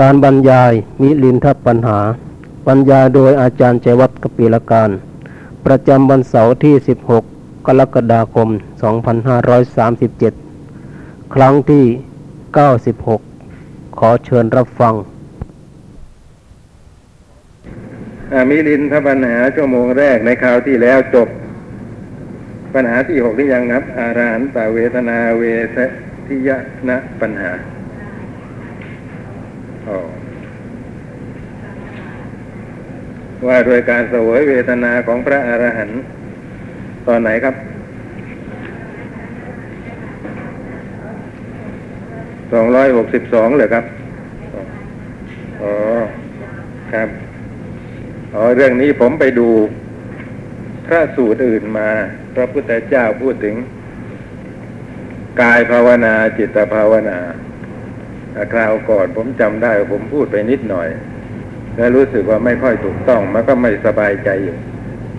การบรรยายมิลินทปัญหา บรรยายโดยอาจารย์ใจวัดกปีละการ ประจำวันเสาร์ที่ 16 กรกฎาคม 2537 ครั้งที่ 96 ขอเชิญรับฟังมิลินทปัญหาชั่วโมงแรกในคราวที่แล้วจบ ปัญหาที่หกหรือยังนับ อาราหันตเวทนาเวททิยนะปัญหา อ๋อว่าโดยการเสวยเวทนาของพระอรหันต์ตอนไหนครับ สองร้อยหกสิบสองเลยครับ อ๋อ ครับ อ๋อ เรื่องนี้ผมไปดูพระสูตรอื่นมา พระพุทธเจ้าพูดถึง กายภาวนาจิตภาวนา คราวก่อนผมจำได้ผมพูดไปนิดหน่อย แล้วรู้สึกว่าไม่ค่อยถูกต้อง มันก็ไม่สบายใจอยู่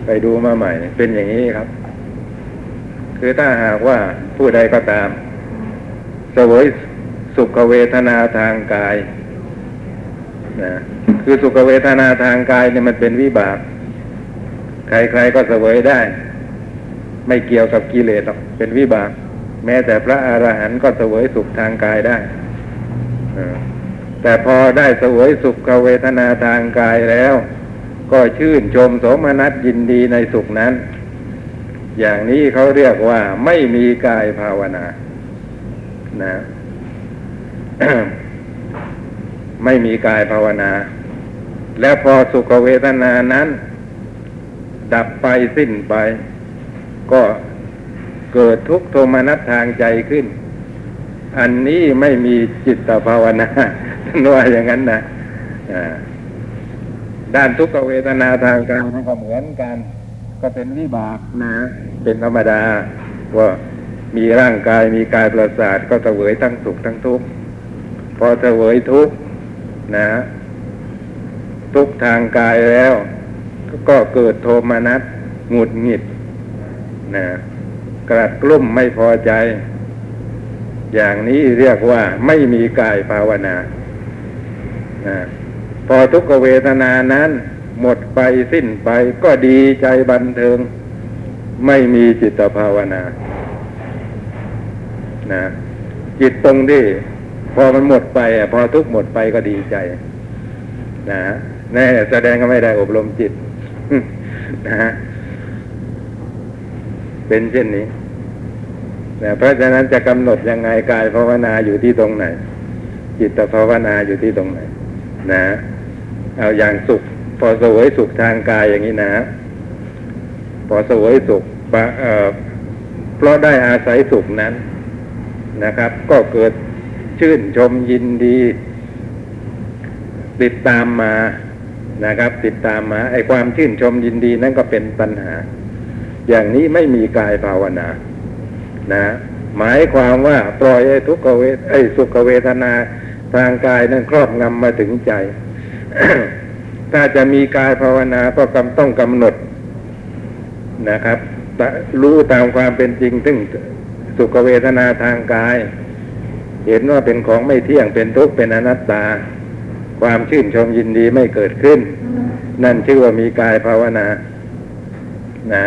ไปดูมาใหม่ เป็นอย่างนี้ครับ คือถ้าหากว่าผู้ใดก็ตามเสวยสุขเวทนาทางกายนะคือสุขเวทนาทางกายเนี่ยมันเป็นวิบาก ใครๆก็เสวยได้ ไม่เกี่ยวกับกิเลสหรอกเป็นวิบาก แม้แต่พระอรหันต์ก็เสวยสุขทางกายได้ แต่พอได้สวยสุขเวทนาทางกายแล้ว ก็ชื่นชมสมนัตยินดีในสุขนั้น อย่างนี้เขาเรียกว่าไม่มีกายภาวนา นะ ไม่มีกายภาวนา และพอสุขเวทนานั้น ดับไปสิ้นไป ก็เกิดทุกโทมนัสทางใจขึ้น อันนี้ไม่มีจิตภาวนาท่านว่าอย่างนั้นนะด้านทุกขเวทนาทางกายก็เหมือนกัน ก็เป็นวิบากนะ เป็นธรรมดา ว่ามีร่างกายมีกายประสาทก็เสวยทั้งสุขทั้งทุกข์พอเสวยทุกข์นะ ทุกทางกายแล้ว ก็เกิดโทมนัสหงุดหงิดนะกระกลุ่มไม่พอใจ อย่างนี้เรียกว่าไม่มีกายภาวนาพอทุกเวทนานั้น หมดไปสิ้นไปก็ดีใจบันเทิง ไม่มีจิตภาวนานะจิตตรงที่พอมันหมดไปพอทุกหมดไปก็ดีใจ นะแน่แสดงก็ไม่ได้อบรมจิตนะเป็นเช่นนี้ นะเพราะฉะนั้นจะกำหนดยังไงกายภาวนาอยู่ที่ตรงไหน จิตภาวนาอยู่ที่ตรงไหน นะ เอาอย่างสุข พอสวยสุขทางกายอย่างนี้นะ พอสวยสุขเพราะได้อาศัยสุขนั้นนะครับ ก็เกิดชื่นชมยินดี ติดตามมานะครับ ติดตามมาไอความชื่นชมยินดีนั่นก็เป็นปัญหา อย่างนี้ไม่มีกายภาวนา นะหมายความว่าปล่อยไอ้ทุกขเวทไอ้สุขเวทนาทางกายนั้นครอบงำมาถึงใจ ถ้าจะมีกายภาวนาก็กำต้องกำหนดนะครับรู้ตามความเป็นจริงถึงสุขเวทนาทางกาย เห็นว่าเป็นของไม่เที่ยงเป็นทุกข์เป็นอนัตตา ความชื่นชมยินดีไม่เกิดขึ้น นั่นชื่อว่ามีกายภาวนา นะ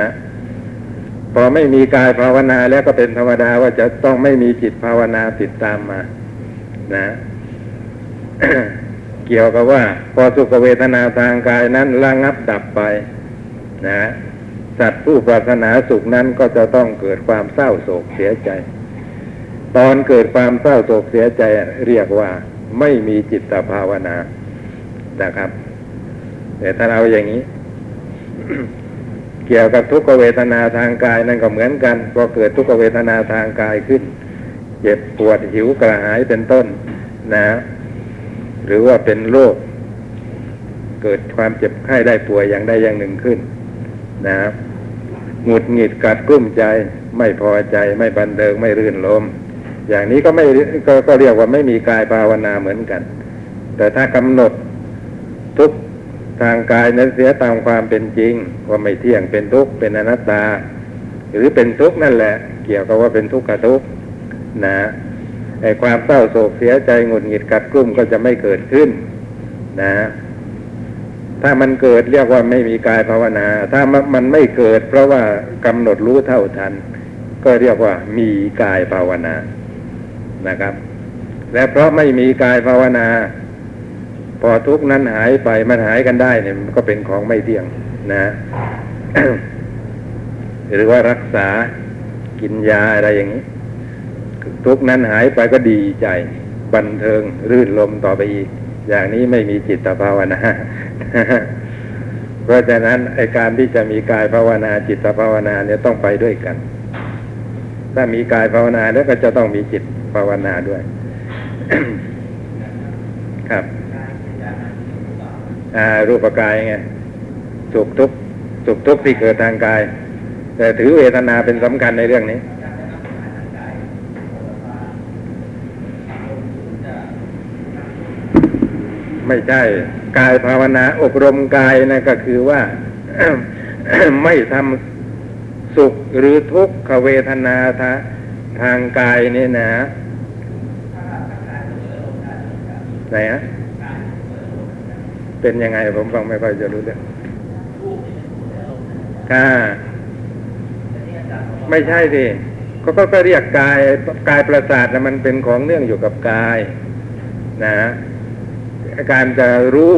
พอไม่มีกายภาวนาแล้วก็เป็นธรรมดาว่าจะต้องไม่มีจิตภาวนาติดตามมา นะ เกี่ยวกับว่า พอสุขเวทนาทางกายนั้นระงับดับไป นะสัตว์ผู้ปรารถนาสุขนั้นก็จะต้องเกิดความเศร้าโศกเสียใจ ตอนเกิดความเศร้าโศกเสียใจเรียกว่าไม่มีจิตภาวนานะครับ แต่ถ้าเราอย่างนี้ กี่ยวกับทุกขเวทนาทางกายนั่นก็เหมือนกันพอเกิดทุกขเวทนาทางกายขึ้น เจ็บปวดหิวกระหายเป็นต้นนะ หรือว่าเป็นโรคเกิดความเจ็บไข้ได้ป่วยอย่างใดอย่างหนึ่งขึ้น นะหงุดหงิดกัดกลุ้มใจไม่พอใจไม่บันเทิงไม่รื่นรมอย่างนี้ก็ไม่กก็เรียกว่าไม่มีกายภาวนาเหมือนกัน แต่ถ้ากำหนดทุก ทางกายนั้นเสียตามความเป็นจริงว่าไม่เที่ยงเป็นทุกข์เป็นอนัตตา หรือเป็นทุกข์นั่นแหละ เกี่ยวกับว่าเป็นทุกข์กับทุกข์นะไอ้ความเศร้าโศกเสียใจหงุดหงิดกัดกลุ้มก็จะไม่เกิดขึ้น นะ ถ้ามันเกิดเรียกว่าไม่มีกายภาวนา ถ้ามันไม่เกิด เพราะว่ากำหนดรู้เท่าทัน ก็เรียกว่ามีกายภาวนานะครับ และเพราะไม่มีกายภาวนา พอทุกนั้นหายไปมันหายกันได้เนี่ยมันก็เป็นของไม่เที่ยงนะหรือว่ารักษากินยาอะไรอย่างนี้ ทุกนั้นหายไปก็ดีใจ บันเทิงรื่นลมต่อไปอีก อย่างนี้ไม่มีจิตภาวนาเพราะฉะนั้นไอการที่จะมีกายภาวนาจิตภาวนาเนี่ยต้องไปด้วยกัน ถ้ามีกายภาวนาแล้วก็จะต้องมีจิตภาวนาด้วย ครับ รูปกายไงสุขทุกข์สุขทุกข์ที่เกิดทางกาย แต่ถือเวทนาเป็นสำคัญในเรื่องนี้ไม่ใช่กายภาวนาอบรมกายนะก็คือว่า ไม่ทำสุขหรือทุกขเวทนาทาทางกายนี่นะไหนฮะ เป็นยังไงผมฟังไม่ค่อยจะรู้เรื่องค่ะไม่ใช่สิก็ก็ก็เรียกกายกายประสาทนะมันเป็นของเนื่องอยู่กับกาย นะการจะรู้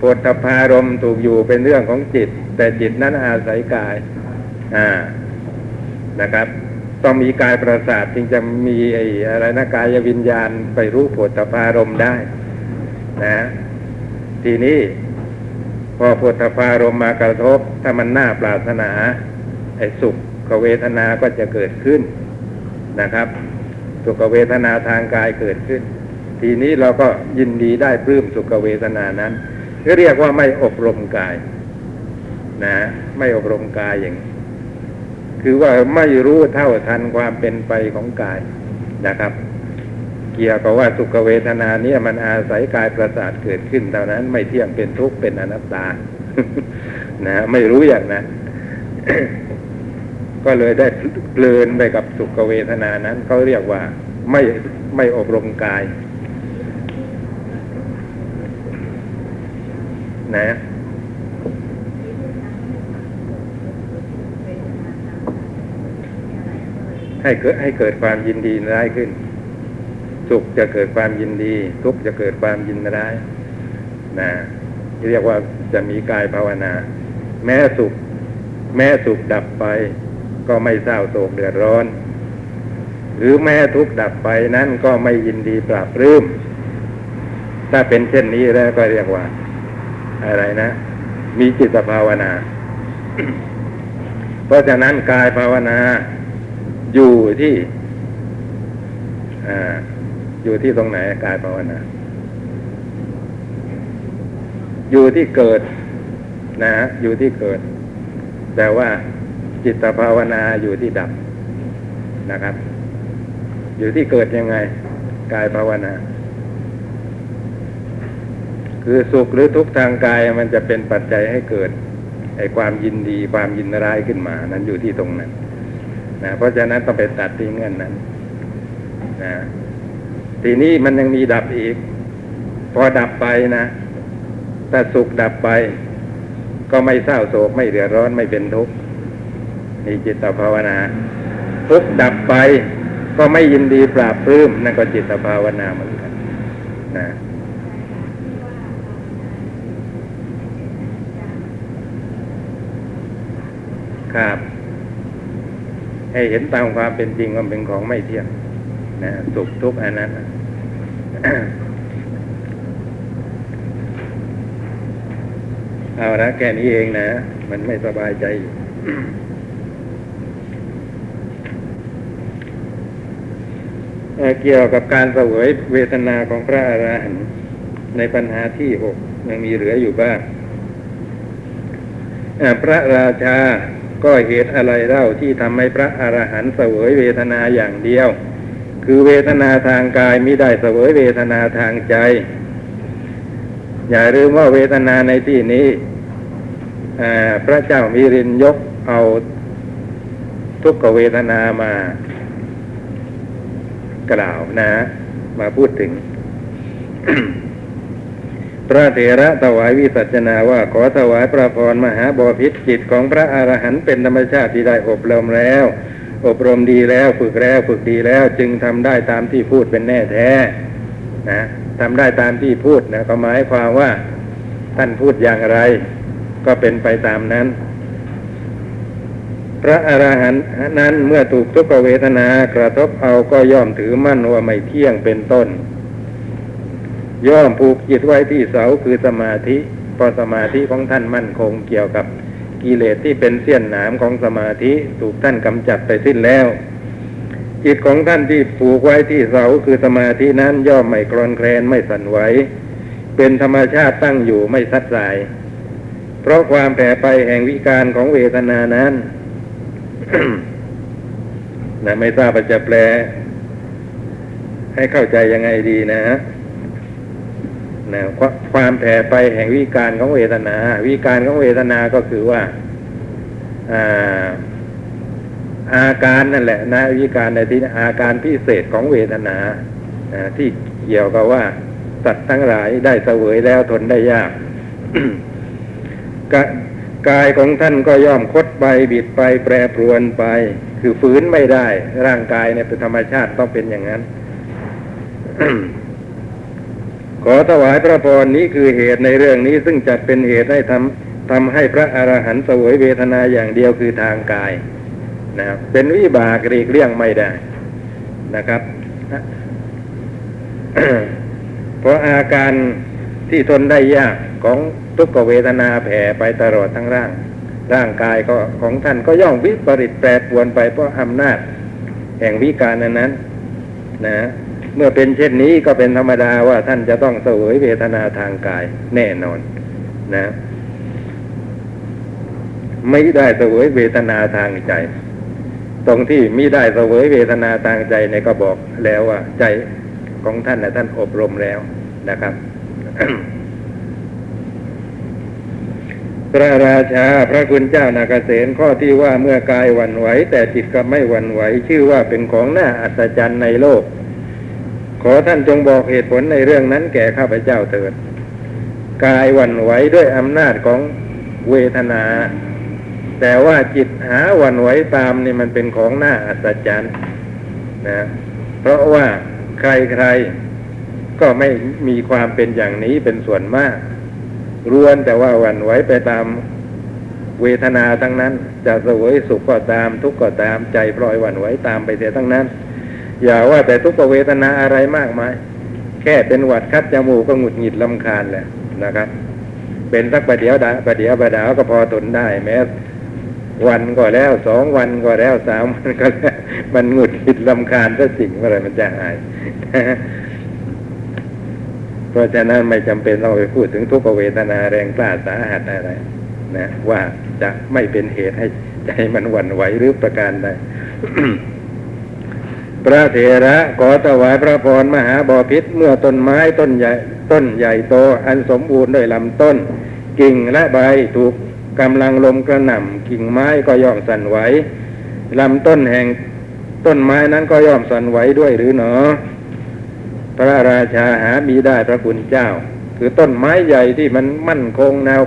ปวดพารมถูกอยู่เป็นเรื่องของจิต แต่จิตนั้นอาศัยกาย อ่านะครับ ต้องมีกายประสาทจึงจะมีไอ้อะไรนะกายวิญญาณไปรู้ปวดพารมได้ นะ ทีนี้ พอปวดพารมมากระทบ ถ้ามันน่าปรารถนา ไอ้สุขกเวทนาก็จะเกิดขึ้นนะครับสุขเวทนาทางกายเกิดขึ้น ทีนี้เราก็ยินดีได้ปลื้มสุขเวทนานั้นก็เรียกว่าไม่อบรมกาย นะ ไม่อบรมกายอย่าง คือว่าไม่รู้เท่าทันความเป็นไปของกายนะครับ เกี่ยวกับว่าสุขเวทนาเนี่ยมันอาศัยกายประสาทเกิดขึ้นเท่านั้นไม่เที่ยงเป็นทุกข์เป็นอนัตตา นะไม่รู้อย่างนั้นก็เลยได้เพลินไปกับสุขเวทนานั้นเขาเรียกว่าไม่ไม่อบรมกาย นะให้เกิดให้เกิดความยินดีร้ายขึ้น สุขจะเกิดความยินดี ทุกข์จะเกิดความยินร้ายนะเรียกว่าจะมีกายภาวนา แม้สุข แม้สุขดับไป ก็ไม่เศร้าโศกเดือดร้อน หรือแม้ทุกข์ดับไปนั้นก็ไม่ยินดีปราบรื้มถ้าเป็นเช่นนี้แล้วก็เรียกว่า อะไรนะ มีจิตภาวนา เพราะฉะนั้นกายภาวนาอยู่ที่ อยู่ที่ตรงไหนกายภาวนา อยู่ที่เกิด นะอยู่ที่เกิด แต่ว่าจิตภาวนาอยู่ที่ดับนะครับ อยู่ที่เกิดยังไง กายภาวนา คือสุขหรือทุกข์ทางกายมันจะเป็นปัจจัยให้เกิดไอ้ความยินดีความยินร้ายขึ้นมา นั้นอยู่ที่ตรงนั้นนะเพราะฉะนั้นต้องไปตัดที่เงื่อนนั้น นะ ทีนี้มันยังมีดับอีก พอดับไปนะถ้าสุขดับไป ก็ไม่เศร้าโศกไม่เดือดร้อนไม่เป็นทุกข์นี่จิตภาวนา ทุกข์ดับไป ก็ไม่ยินดีปราบปลื้มนั่นก็จิตภาวนาเหมือนกันนะครับ ให้เห็นตามความเป็นจริงว่าเป็นของไม่เที่ยง นะสุขทุกข์อันนั้นเอาละแค่นี้เองนะ มันไม่สบายใจเกี่ยวกับการเสวยเวทนาของพระอาหารหันต์ในปัญหาที่หกยังมีเหลืออยู่บ้างพระราชาก็เหตุอะไรเล่าที่ทำให้พระอรหันต์เสวยเวทนาอย่างเดียว คือเวทนาทางกายมิได้เสวยเวทนาทางใจ อย่าลืมว่าเวทนาในที่นี้พระเจ้ามีรินยกเอาทุกขเวทนามากล่าวนะ มาพูดถึง พระเถระถวายวิสัชนาว่าขอถวายพระพรมหาบอพิษจิตของพระอรหันต์เป็นธรรมชาติที่ได้อบรมแล้ว อบรมดีแล้วฝึกแล้วฝึกดีแล้ว จึงทำได้ตามที่พูดเป็นแน่แท้นะทำได้ตามที่พูดนะก็หมายความว่า ท่านพูดอย่างไร ก็เป็นไปตามนั้น พระอรหันต์นั้นเมื่อถูกทุกขเวทนากระทบเอาก็ย่อมถือมั่นว่าไม่เที่ยงเป็นต้น ย่อมผูกจิตไว้ที่เสาคือสมาธิพราะสมาธิของท่านมั่นคงเกี่ยวกับ กิเลสที่เป็นเสี้ยนหนามของสมาธิถูกท่านกำจัดไปสิ้นแล้ว จิตของท่านที่ผูกไว้ที่เสาคือสมาธินั้นย่อมไม่คลอนแคลนไม่สั่นไหวเป็นธรรมชาติตั้งอยู่ไม่ซัดสาย เพราะความแผ่ไปแห่งวิการของเวทนานั้นนะไม่ทราบจะแปล ให้เข้าใจยังไงดีนะฮะ นะความแผ่ไปแห่งวิการของเวทนา วิการของเวทนาก็คือว่าอาอาการนั่นแหละนะวิการในที่อาการพิเศษของเวทนาที่เกี่ยวกับว่าสัตว์ทั้งหลายได้เสวยแล้วทนได้ยากกกายของท่านก็ย่อมคดไปบิดไปแปรปรวนไป คือฝืนไม่ได้ ร่างกายเนี่ยเป็นธรรมชาติต้องเป็นอย่างนั้น ขอถวายพระพรนี้คือเหตุในเรื่องนี้ซึ่งจัดเป็นเหตุให้ทำทำให้พระอรหันต์สวยเวทนาอย่างเดียวคือทางกายนะครับเป็นวิบากหลีกเลี่ยงไม่ได้นะครับเพราะอาการที่ทนได้ยากของทุกขเวทนาแผ่ไปตลอดทั้งร่าง ร่างกายก็ของท่านก็ย่อมวิปริตแปรปวนไปเพราะอำนาจ แห่งวิการนั้นนะ เมื่อเป็นเช่นนี้ก็เป็นธรรมดาว่าท่านจะต้องเสวยเวทนาทางกายแน่นอนนะ ไม่ได้เสวยเวทนาทางใจ ตรงที่มิได้เสวยเวทนาทางใจเนี่ยก็บอกแล้วว่า ใจของท่านนะท่านอบรมแล้วนะครับพระราชาพระคุณเจ้านาเกษตข้อที่ว่าเมื่อกายวันไหว แต่จิตก็ไม่วันไหว ชื่อว่าเป็นของน่าอัศจรรย์ในโลก ขอท่านจงบอกเหตุผลในเรื่องนั้นแก่ข้าพเจ้าเถิด กายวันไหวด้วยอำนาจของเวทนา แต่ว่าจิตหาวันไหวตามนี่มันเป็นของน่าอัศจรรย์นะ เพราะว่าใครๆก็ไม่มีความเป็นอย่างนี้เป็นส่วนมากรวนแต่ว่าวันไหวไปตามเวทนาทั้งนั้น จะเสวยสุขก็ตามทุกข์ก็ตามใจปล่อยวันไหวตามไปเสียทั้งนั้น อย่าว่าแต่ทุกเวทนาอะไรมากมาย แค่เป็นหวัดคัดจมูกก็หงุดหงิดลำคาญแหละนะครับ เป็นสักประเดี๋ยวดาประเดี๋ยวประดาวก็พอทนได้แม้วันก็แล้วสองวันก็แล้วสามวันก็แล้วมันหงุดหงิดลำคาญถ้าสิ่งอะไรมันจะหายเพราะฉะนั้นไม่จำเป็นต้องไปพูดถึงทุกเวทนาแรงกล้าสาหัสอะไรนะว่าจะไม่เป็นเหตุให้ใจมันหวั่นไหวหรือประการใด พระเถระขอถวายพระพรมหาบอพิษเมื่อต้นไม้ต้นใหญ่ต้นใหญ่โตอันสมบูรณ์ด้วยลำต้น กิ่งและใบถูกกำลังลมกระหน่ำกิ่งไม้ก็ย่อมสั่นไหวลำต้นแห่งต้นไม้นั้นก็ย่อมสั่นไหวด้วยหรือหนอ พระราชาหามีได้พระคุณเจ้า คือต้นไม้ใหญ่ที่มันมั่นคงแนว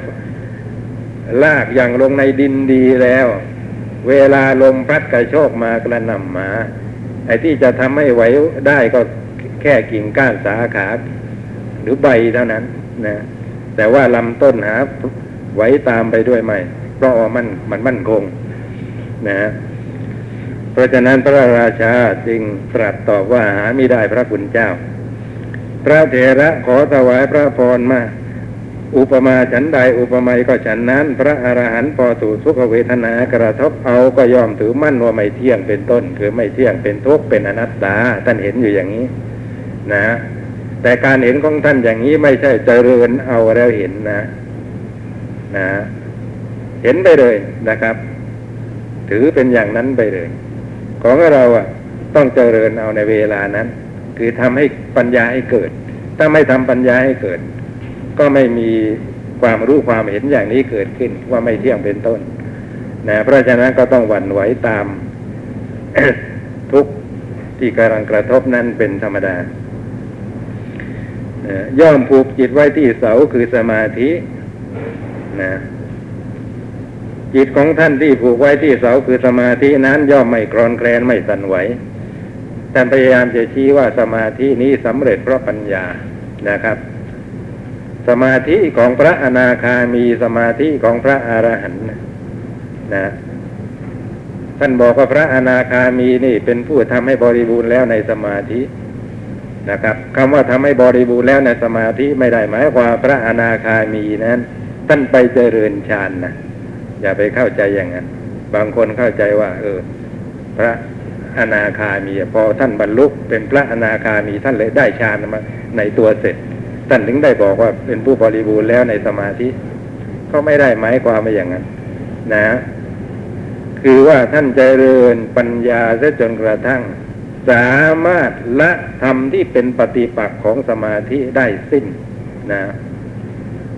ลากอย่างลงในดินดีแล้ว เวลาลมพัดกระโชกมากระหน่ำมา ไอ้ที่จะทำให้ไหวได้ก็แค่กิ่งก้านสาขา หรือใบเท่านั้นนะแต่ว่าลำต้นหาไหวตามไปด้วยไหมเพราะมันมันมั่นคง นะเพราะฉะนั้นพระราชาจึงตรัสตอบว่าหาไม่ได้พระคุณเจ้า พระเถระขอถวายพระพรมา อุปมาฉันใดอุปไมยก็ฉันนั้น พระอรหันต์พอถูกทุกขเวทนากระทบเอาก็ยอมถือมั่นว่าไม่เที่ยงเป็นต้น คือไม่เที่ยงเป็นทุกข์เป็นอนัตตา ท่านเห็นอยู่อย่างนี้ นะ แต่การเห็นของท่านอย่างนี้ไม่ใช่เจริญเอาแล้วเห็นนะ นะ เห็นไปเลยนะครับ ถือเป็นอย่างนั้นไปเลย ของเราอะ ต้องเจริญเอาในเวลานั้น คือทำให้ปัญญาให้เกิด ถ้าไม่ทำปัญญาให้เกิด ก็ไม่มีความรู้ความเห็นอย่างนี้เกิดขึ้นว่าไม่เที่ยงเป็นต้นนะเพราะฉะนั้นก็ต้องหวั่นไหวตามทุกที่กำลังกระทบนั้นเป็นธรรมดาย่อมผูกจิตไว้ที่เสาคือสมาธินะจิตของท่านที่ผูกไว้ที่เสาคือสมาธินั้นย่อมไม่กรอนแกรนไม่สั่นไหวท่านพยายามจะชี้ว่าสมาธินี้สำเร็จเพราะปัญญานะครับ สมาธิของพระอนาคามีสมาธิของพระอรหันต์นะท่านบอกว่าพระอนาคามีนี่เป็นผู้ทำให้บริบูรณ์แล้วในสมาธินะครับคำว่าทำให้บริบูรณ์แล้วในสมาธิไม่ได้หมายความพระอนาคามีนั้น ท่านไปเจริญฌานนะอย่าไปเข้าใจอย่างนั้นบางคนเข้าใจว่า เออ พระอนาคามี พอท่านบรรลุเป็นพระอนาคามีท่านเลยได้ฌานมาในตัวเสร็จ ท่านถึงได้บอกว่าเป็นผู้บริบูรณ์แล้วในสมาธิก็ไม่ได้หมายความว่าอย่างนั้น นะ คือว่าท่านเจริญปัญญาซะจนกระทั่ง สามารถละธรรมที่เป็นปฏิปักษ์ของสมาธิได้สิ้นนะ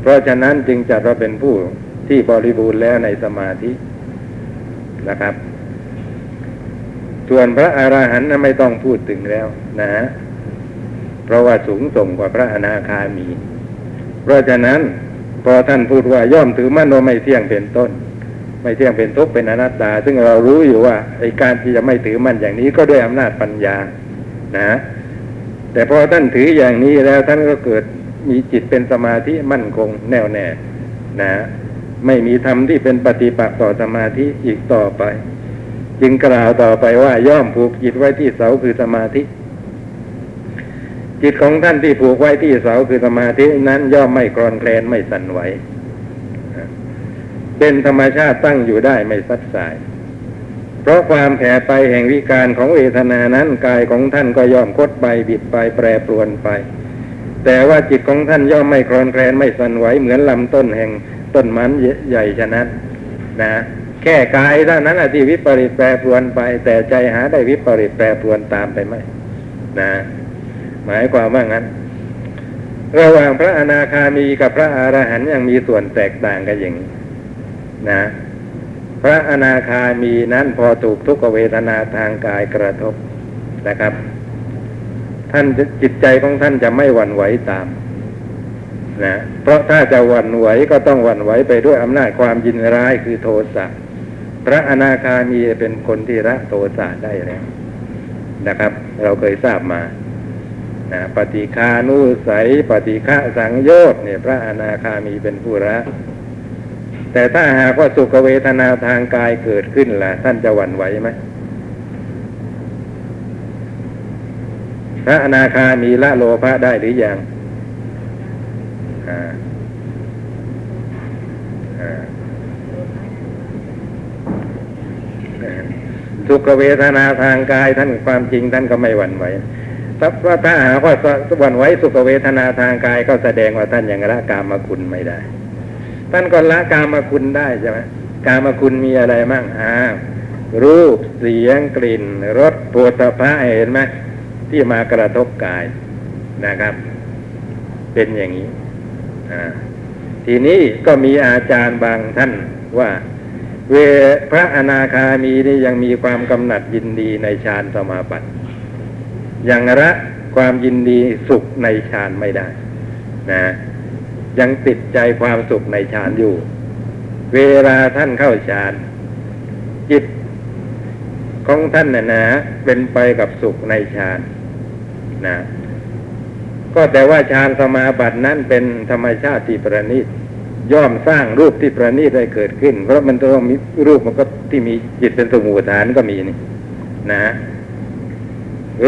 เพราะฉะนั้นจึงจัดว่าเป็นผู้ที่บริบูรณ์แล้วในสมาธินะครับ ส่วนพระอรหันต์ไม่ต้องพูดถึงแล้วนะ เพราะว่าสูงส่งกว่าพระอนาคามี เพราะฉะนั้นพอท่านพูดว่าย่อมถือมั่นว่าไม่เที่ยงเป็นต้น ไม่เที่ยงเป็นทุกข์เป็นอนัตตา ซึ่งเรารู้อยู่ว่าไอ้การที่จะไม่ถือมั่นอย่างนี้ก็ด้วยอำนาจปัญญานะ แต่พอท่านถืออย่างนี้แล้วท่านก็เกิดมีจิตเป็นสมาธิมั่นคงแน่วแน่นะ ไม่มีธรรมที่เป็นปฏิปักษ์ต่อสมาธิอีกต่อไป จึงกล่าวต่อไปว่าย่อมผูกจิตไว้ที่เสาคือสมาธิ จิตของท่านที่ผูกไว้ที่เสาคือสมาธินั้นย่อมไม่กรอนแคลนไม่สั่นไหวเป็นธรรมชาติตั้งอยู่ได้ไม่ซัดสาย เพราะความแผ่ไปแห่งวิการของเวทนานั้นกายของท่านก็ย่อมคดไปบิดไปแปรปรวนไป แต่ว่าจิตของท่านย่อมไม่คลอนแคลนไม่สั่นไหวเหมือนลำต้นแห่งต้นมันใหญ่ฉะนั้นนะแค่กายเท่านั้นที่วิปริตแปรปรวนไป แต่ใจหาได้วิปริตแปรปรวนตามไปไหมนะ หมายความว่างั้น ระหว่างพระอนาคามีกับพระอรหันต์ยังมีส่วนแตกต่างกันอย่างนี้นะ พระอนาคามีนั้นพอถูกทุกขเวทนาทางกายกระทบนะครับ ท่านจิตใจของท่านจะไม่หวั่นไหวตามนะเพราะถ้าจะหวั่นไหวก็ต้องหวั่นไหวไปด้วยอำนาจความยินร้ายคือโทสะพระอนาคามีเป็นคนที่ละโทสะได้แล้วนะครับ เราเคยทราบมา ปฏิคานุสัย ปฏิฆะสังโยชน์เนี่ยพระอนาคามีเป็นผู้ละแต่ถ้าหากว่าสุขเวทนาทางกายเกิดขึ้นล่ะ ท่านจะหวั่นไหวไหมพระอนาคามีละโลภะได้หรือยังสุขเวทนาทางกายท่านความจริงท่านก็ไม่หวั่นไหว ว่าถ้าหากว่าวันไว้สุขเวทนาทางกายก็แสดงว่าท่านยังละกามคุณไม่ได้ ท่านก็ละกามคุณได้ใช่ไหมกามคุณมีอะไรมั่งอ่ารูปเสียงกลิ่นรสปวดสะเห็นไหมที่มากระทบกายนะครับ เป็นอย่างนี้ทีนี้ก็มีอาจารย์บางท่านว่า เวพระอนาคามีนี่ยังมีความกำหนัดยินดีในฌานสมาบัติ ยังละความยินดีสุขในฌานไม่ได้นะยังติดใจความสุขในฌานอยู่ เวลาท่านเข้าฌาน จิตของท่านนะนะเป็นไปกับสุขในฌานนะก็แต่ว่าฌานสมาบัตินั้นเป็นธรรมชาติที่ประณีตย่อมสร้างรูปที่ประณีตได้เกิดขึ้น เพราะมันต้องมีรูปมันก็ที่มีจิตเป็นสมุทฐานก็มีนี่ นะ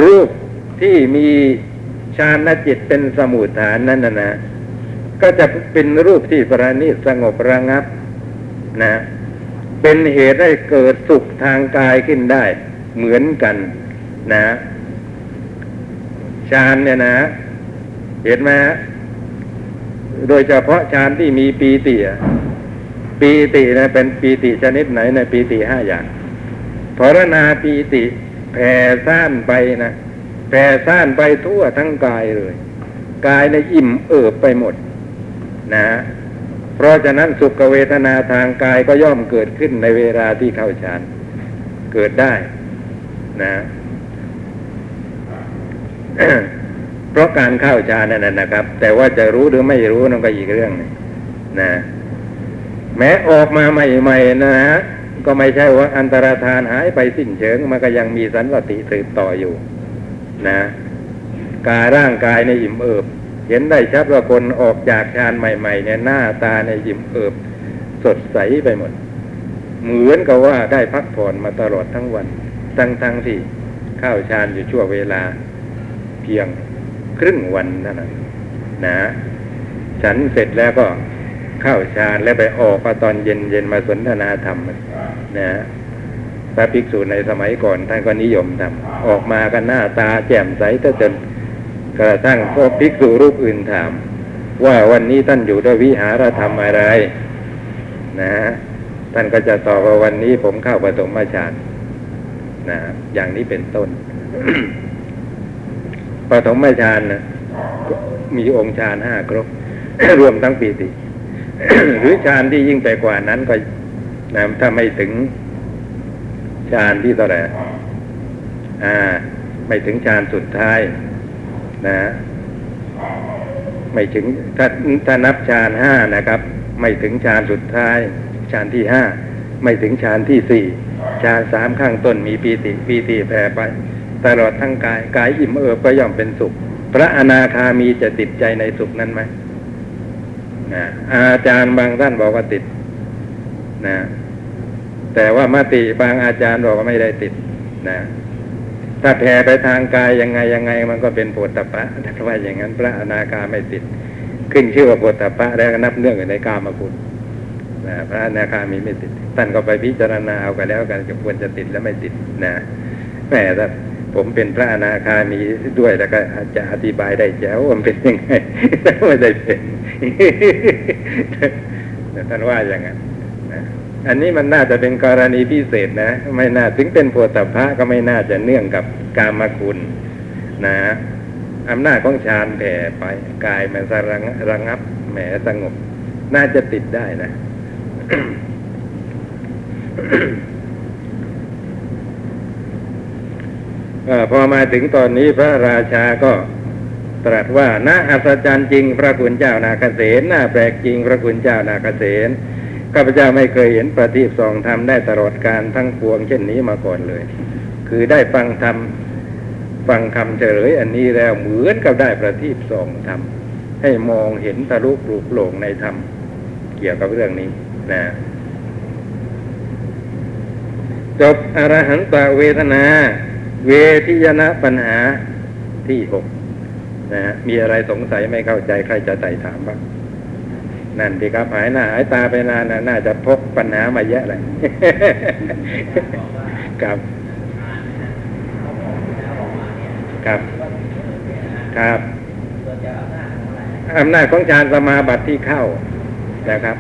รูปที่มีฌานจิตเป็นสมุทฐานนั้นนะนะก็จะเป็นรูปที่ประณีตสงบระงับนะ เป็นเหตุให้เกิดสุขทางกายขึ้นได้ เหมือนกันนะฌานเนี่ยนะ เห็นไหมฮะโดยเฉพาะฌานที่มีปีติปีตินะเป็นปีติชนิดไหนในปีติห้าอย่างพรณาปีติ แผ่ซ่านไปนะแผ่ซ่านไปทั่วทั้งกายเลย กายในอิ่มเอิบไปหมด นะเพราะฉะนั้นสุขเวทนาทางกายก็ย่อมเกิดขึ้นในเวลาที่เข้าฌานเกิดได้นะเพราะการเข้าฌานนั่นนะครับ แต่ว่าจะรู้หรือไม่รู้นั่นก็อีกเรื่องนึงนะ แม้ออกมาใหม่ๆนะฮะ ก็ไม่ใช่ว่าอันตรธานหายไปสิ้นเชิง มันก็ยังมีสันติสืบต่ออยู่ นะกายร่างกายในอิ่มเอิบ เห็นได้ชัดว่าคนออกจากฌานใหม่ ๆ เนี่ยหน้าตาในอิ่มเอิบ สดใสไปหมด เหมือนกับว่าได้พักผ่อนมาตลอดทั้งวัน ทั้งทั้งที่เข้าฌานอยู่ชั่วเวลา เพียงครึ่งวันเท่านั้นนะ ฉันเสร็จแล้วก็ เข้าฌานแล้วไปออกมาตอนเย็นเย็นมาสนทนาธรรมนะพระภิกษุในสมัยก่อนท่านก็นิยมทำออกมากันหน้าตาแจ่มใสถ้าจนกระทั่งพวกภิกษุรูปอื่นถาม ว่าวันนี้ท่านอยู่ด้วยวิหารธรรมอะไร นะท่านก็จะตอบว่าวันนี้ผมเข้าปฐมฌานนะอย่างนี้เป็นต้นปฐมฌานนะมีองค์ฌานห้าครบรวมทั้งปีติ หรือฌานที่ยิ่งไปกว่านั้นก็นะถ้าไม่ถึงฌานที่เท่าไหร่อ่า ไม่ถึงฌานสุดท้าย นะ ไม่ถึงถ้าถ้านับฌานห้านะครับ ไม่ถึงฌานสุดท้ายฌานที่ห้าไม่ถึงฌานที่สี่ฌานสามข้างต้นมีปีติปีติแผ่ไป ตลอดทั้งกายกายอิ่มเอิบก็ย่อมเป็นสุข พระอนาคามีจะติดใจในสุขนั้นไหม นะอาจารย์บางท่านบอกว่าติดนะ แต่ว่ามติบางอาจารย์บอกว่าไม่ได้ติดนะถ้าแผ่ไปทางกายยังไงยังไง มันก็เป็นโพธปะถ้าว่าอย่างนั้นพระอนาคาไม่ติด ขึ้นชื่อว่าโพธปะแล้วก็นับเนื่องอยู่ในกามคุณนะพระอนาคามีไม่ติดท่านก็ไปพิจารณาเอากันแล้วกันจะควรจะติดและไม่ติดนะแม่ถ้าผมเป็นพระอนาคามีด้วยแล้วก็จะอธิบายได้แจ๋วว่ามันเป็นยังไงไม่ได้เป็น ท่านว่าอย่างนั้นอันนี้มันน่าจะเป็นกรณีพิเศษนะ ไม่น่าถึงเป็นโพธพะก็ไม่น่าจะเนื่องกับกามคุณ นะอำนาจของฌานแผ่ไปกายมันสระงระงับแหมสงบ น่าจะติดได้นะพอมาถึงตอนนี้พระราชาก็ ตรัสว่าน่าอัศจรรย์จริง พระคุณเจ้านาคเสนน่าแปลกจริง พระคุณเจ้านาคเสนข้าพเจ้าไม่เคยเห็นประทีปสองธรรมได้ตลอดการทั้งปวงเช่นนี้มาก่อนเลย คือได้ฟังธรรมฟังคำเฉลยอันนี้แล้วเหมือนกับได้ประทีปสองธรรมให้มองเห็นทะลุปลุกโปร่งในธรรมเกี่ยวกับเรื่องนี้นะจบอรหันตเวทนา เวทิยนะปัญหาที่หก นะฮะมีอะไรสงสัยไม่เข้าใจใครจะไต่ถามบ้างนั่นดีครับหายหน้าหายตาไปนานนะน่าจะพกปัญหามาเยอะเลยครับครับครับอำนาจของฌานสมาบัติที่เข้านะครับ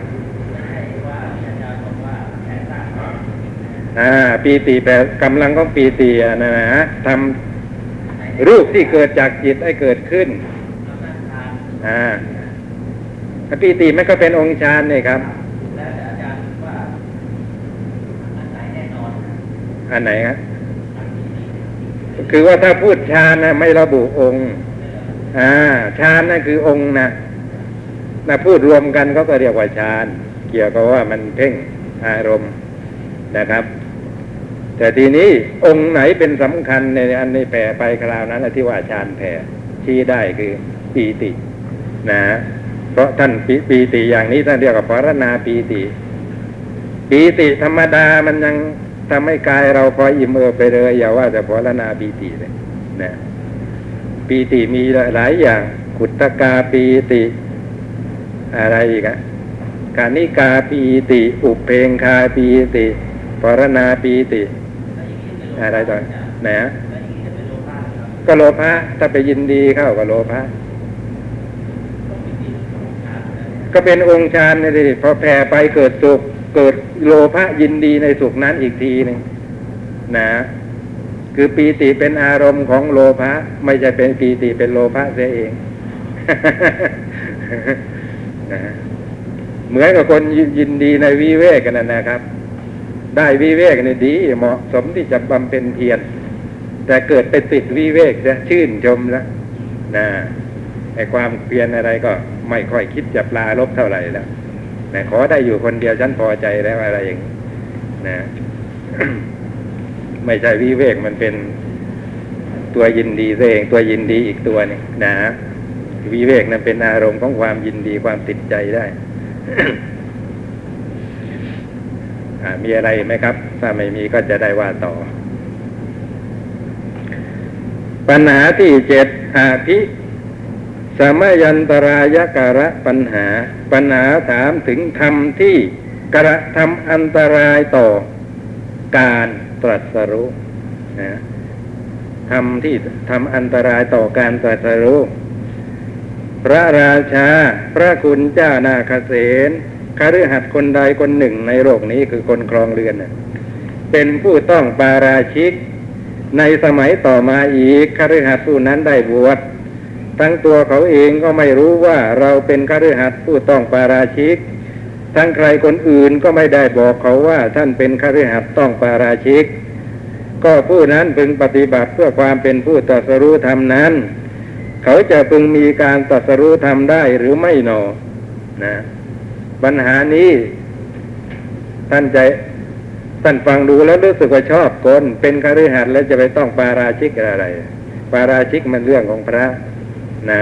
อ่าปีติแปลกำลังของปีติอะนะนะฮะทำ รูปที่เกิดจากจิตให้เกิดขึ้น อ่าปีติมันก็เป็นองค์ฌานนี่ครับอันไหนครับคือว่าถ้าพูดฌานนะไม่ระบุองค์ อ่าฌานนั่นคือองค์นะนะพูดรวมกันเขาก็เรียกว่าฌาน เกี่ยวกับว่ามันเพ่งอารมณ์นะครับ แต่ทีนี้องค์ไหนเป็นสำคัญในอันในแผ่ไปคราวนั้นที่ว่าฌานแผ่ชี้ได้คือปีตินะ เพราะท่านปีปีติอย่างนี้ท่านเรียกว่าปรณาปีติปีติธรรมดามันยังทำให้กายเราพออิ่มเอิบไปเลยอย่าว่าแต่ปรณาปีติเลยนะปีติมีหลายอย่างขุตกาปีติ อะไรอีกอะกานิกาปีติ อุเพงคาปีติปรณาปีติ อะไรต่อไหนฮะก็โลภะถ้าไปยินดีเข้าก็โลภะก็เป็นองค์ฌานนี่ดิพอแผ่ไปเกิดสุข เกิดโลภะยินดีในสุขนั้นอีกทีหนึ่งนะคือปีติเป็นอารมณ์ของโลภะไม่ใช่เป็นปีติเป็นโลภะเสียเองนะเหมือนกับคนยินดีในวิเวกกันนะครับ ได้วิเวกนี่ดี เหมาะสมที่จะบำเพ็ญเพียรแต่เกิดไปติดวิเวกจะชื่นชมแล้วนะไอ้ความเพียรอะไรก็ไม่ค่อยคิดจะปลาลบเท่าไหร่แล้วนะขอได้อยู่คนเดียวฉันพอใจแล้วอะไรอย่างนี้นะไม่ใช่วิเวกมันเป็นตัวยินดีเองตัวยินดีอีกตัวนึงนะวิเวกนั้นเป็นอารมณ์ของความยินดีความติดใจได้ มีอะไรไหมครับ ถ้าไม่มีก็จะได้ว่าต่อ ปัญหาที่เจ็ดอาภิสมยันตรายการะปัญหา ปัญหาถามถึงธรรมที่กระทำอันตรายต่อการตรัสรู้นะทำที่ทำอันตรายต่อการตรัสรู้ พระราชา พระคุณเจ้านาคเสน คฤหัสถ์คนใดคนหนึ่งในโลกนี้คือคนครองเรือนเป็นผู้ต้องปาราชิก ในสมัยต่อมาอีกคฤหัสถ์ผู้นั้นได้บวชทั้งตัวเขาเองก็ไม่รู้ว่าเราเป็นคฤหัสถ์ผู้ต้องปาราชิก ทั้งใครคนอื่นก็ไม่ได้บอกเขาว่าท่านเป็นคฤหัสถ์ต้องปาราชิก ก็ผู้นั้นพึงปฏิบัติเพื่อความเป็นผู้ตรัสรู้ธรรมนั้น เขาจะพึงมีการตรัสรู้ธรรมได้หรือไม่หนอนะ ปัญหานี้ท่านใจท่านฟังดูแล้วรู้สึกว่าชอบกลเป็นคฤหัสถ์แล้วจะไปต้องปาราชิกอะไร ปาราชิกมันเรื่องของพระนะ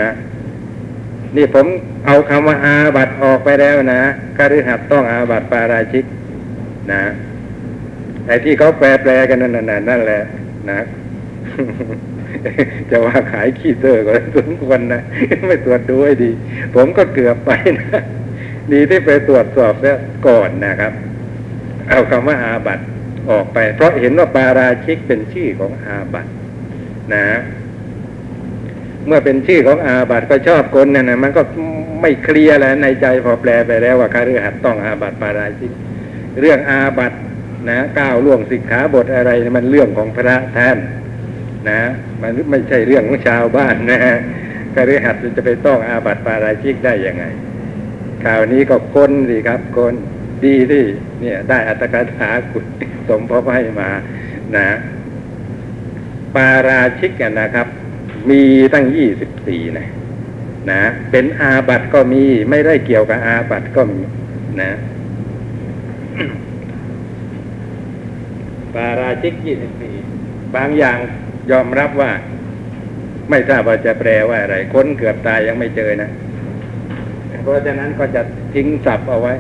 นี่ผมเอาคำว่าอาบัตออกไปแล้วนะคฤหัสถ์ต้องอาบัตปาราชิก นะไอ้ที่เขาแปลแปลกันนั่นน่ะนั่นแหละ นะจะว่าขายขี้เตอร์ก็สมควรนะไม่ตรวจดูให้ดี ผมก็เกือบไปนะ ดีที่ไปตรวจสอบแล้วก่อนนะครับ เอาคำว่าอาบัตออกไป เพราะเห็นว่าปาราชิกเป็นชื่อของอาบัตนะเมื่อเป็นชื่อของอาบัตก็ชอบคนนั่นนะมันก็ไม่เคลียร์แล้วในใจพอแปลไปแล้วว่าคาฤหัสถ์ต้องอาบัตปาราชิก เรื่องอาบัตนะก้าวล่วงสิกขาบทอะไรมันเรื่องของพระท่านนะ มันไม่ใช่เรื่องของชาวบ้านนะฮะคฤหัสถ์จะไปต้องอาบัตปาราชิกได้ยังไง ข่าวนี้ก็คนสิครับคนดีที่เนี่ย ได้อัตถกถาคุณสมพให้มานะปาราชิกกันนะครับ มีตั้งยี่สิบสี่นะนะเป็นอาบัติก็มีไม่ได้เกี่ยวกับอาบัติก็มีนะปาราชิกยี่สิบสี่บางอย่างยอมรับว่า ไม่ทราบว่าจะแปลว่าอะไร ค้นเกือบตายยังไม่เจอนะ เพราะฉะนั้นก็จะทิ้งสับเอาไว้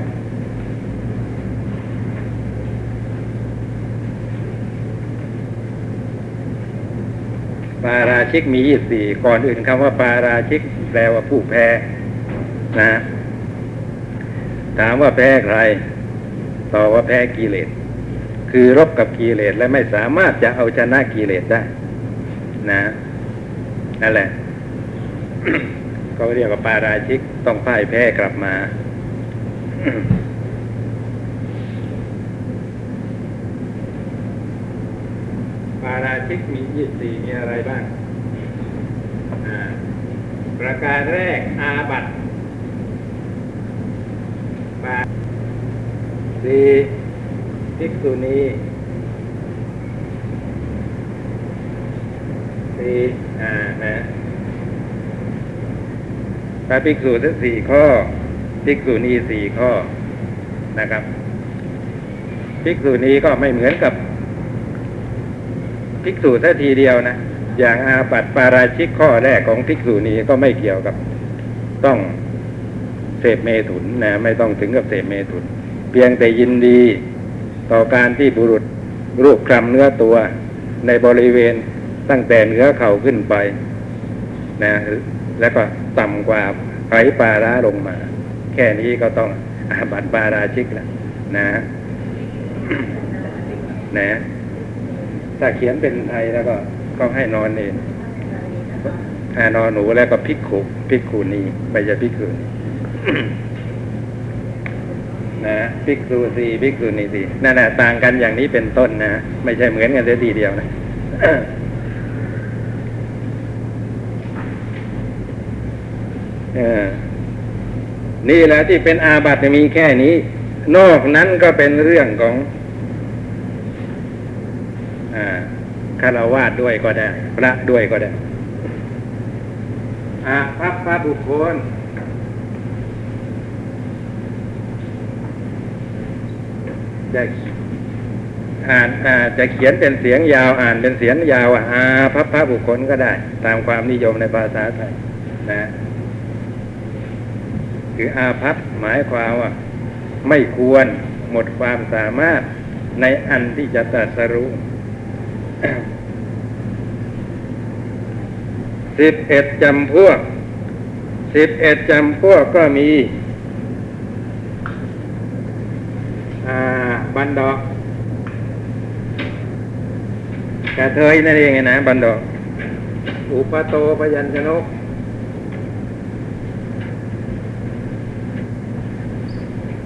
ปาราชิกมียี่สี่ก่อนอื่นคำว่าปาราชิกแปลว่าผู้แพ้นะถามว่าแพ้ใครตอบว่าแพ้กิเลส คือรบกับกิเลสและไม่สามารถจะเอาชนะกิเลสได้ นะนั่นแหละ ก็เรียกว่าปาราชิกต้องพ่ายแพ้กลับมา ปาราชิกมียี่สี่มีอะไรบ้าง ประการแรกอาบัตปาสี่ภิกษุณีสี่อ่านะ พระภิกษุทั้งสี่ข้อ ภิกษุณีสี่ข้อนะครับ ภิกษุณีก็ไม่เหมือนกับ ภิกษุแค่ทีเดียวนะ อย่างอาบัติปาราชิกข้อแรกของภิกษุณีก็ไม่เกี่ยวกับ ต้องเสพเมถุนนะไม่ต้องถึงกับเสพเมถุน เพียงแต่ยินดีต่อการที่บุรุษรูปคลำเนื้อตัวในบริเวณตั้งแต่เหนือเข่าขึ้นไป นะ แล้วก็ต่ำกว่าไผ่ปาราลงมา แค่นี้ก็ต้องอาบัติปาราชิกแล้วนะนะถ้าเขียนเป็นไทยแล้วก็ก็ให้นอนเองอ่านอนหนูแล้วก็พิกขุพิกขุนีไม่ใช่พิกขุนนะพิกษุสีพิกษุนีสีนั่นแหละต่างกันอย่างนี้เป็นต้นนะ ไม่ใช่เหมือนกันเสียทีเดียวนะ เออ นี่แหละที่เป็นอาบัติมีแค่นี้ นอกนั้นก็เป็นเรื่องของอ่าคารวาสด้วยก็ได้ พระด้วยก็ได้อาภัพพระบุคคลจะอ่านจะเขียนเป็นเสียงยาวอ่านเป็นเสียงยาวอะอาพับพระบุคคลก็ได้ ตามความนิยมในภาษาไทยนะ คืออาพัพหมายความว่า ไม่ควรหมดความสามารถในอันที่จะตรัสรู้สิบเอ็ดจำพวกสิบเอ็ดจำพวกก็มีบันดอกกระเทยนั่นเองไงนะบันดอก อุปโตพยัญชนก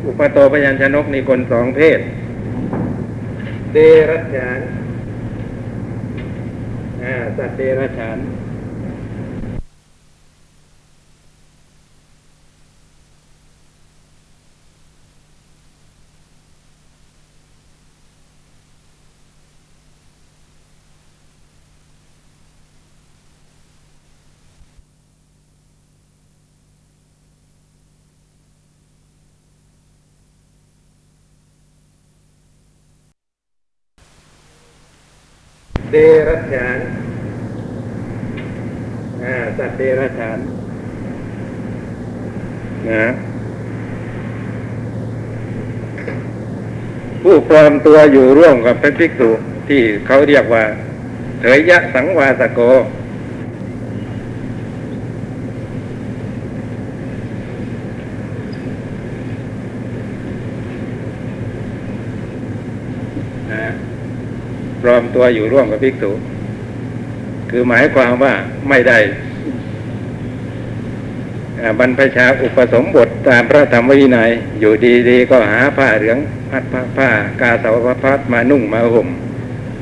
อุปโตพยัญชนกนี่คนสองเพศ เดรัจฉาน อ่า สัตว์เดรัจฉาน เด รัจฉานอ่าสัตว์เดรัจฉานนะผู้ปลอมตัวอยู่ร่วมกับพระภิกษุที่เขาเรียกว่าเถยยะสังวาสโก นะปลอม ตัวอยู่ร่วมกับภิกษุ คือหมายความว่าไม่ได้บรรพชาอุปสมบทตามพระธรรมวินัยอยู่ดีๆ ก็หาผ้าเหลืองพัดผ้าผ้ากาสาวพัดมานุ่งมาห่ม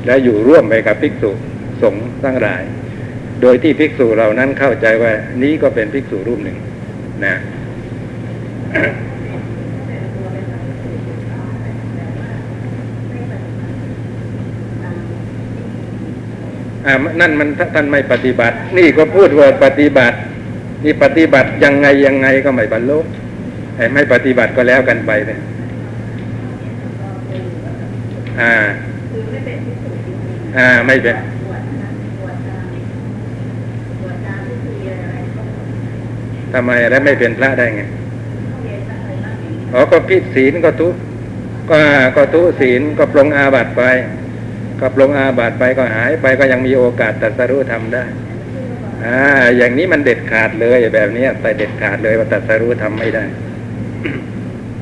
แล้วอยู่ร่วมไปกับภิกษุสงฆ์ทั้งหลาย โดยที่ภิกษุเหล่านั้นเข้าใจว่านี้ก็เป็นภิกษุรูปหนึ่งนะ นั่นมันท่านไม่ปฏิบัติ นี่ก็พูดว่าปฏิบัติ นี่ปฏิบัติยังไงยังไงก็ไม่บรรลุไอ้ไม่ปฏิบัติก็แล้วกันไปเนี่ยอ่าอ่าไม่เป็นทำไมแล้วไม่เป็นพระได้ไงอะไรบ้างอย่างนี้อ๋อก็พิศีลก็ทุก็ก็ทุศีลก็ปรงอาบัติไป ก็ปรงอาบัติไปก็หายไปก็ยังมีโอกาสตรัสรู้ทำได้อ่าอย่างนี้มันเด็ดขาดเลยแบบนี้แต่เด็ดขาดเลยว่าตรัสรู้ทำไม่ได้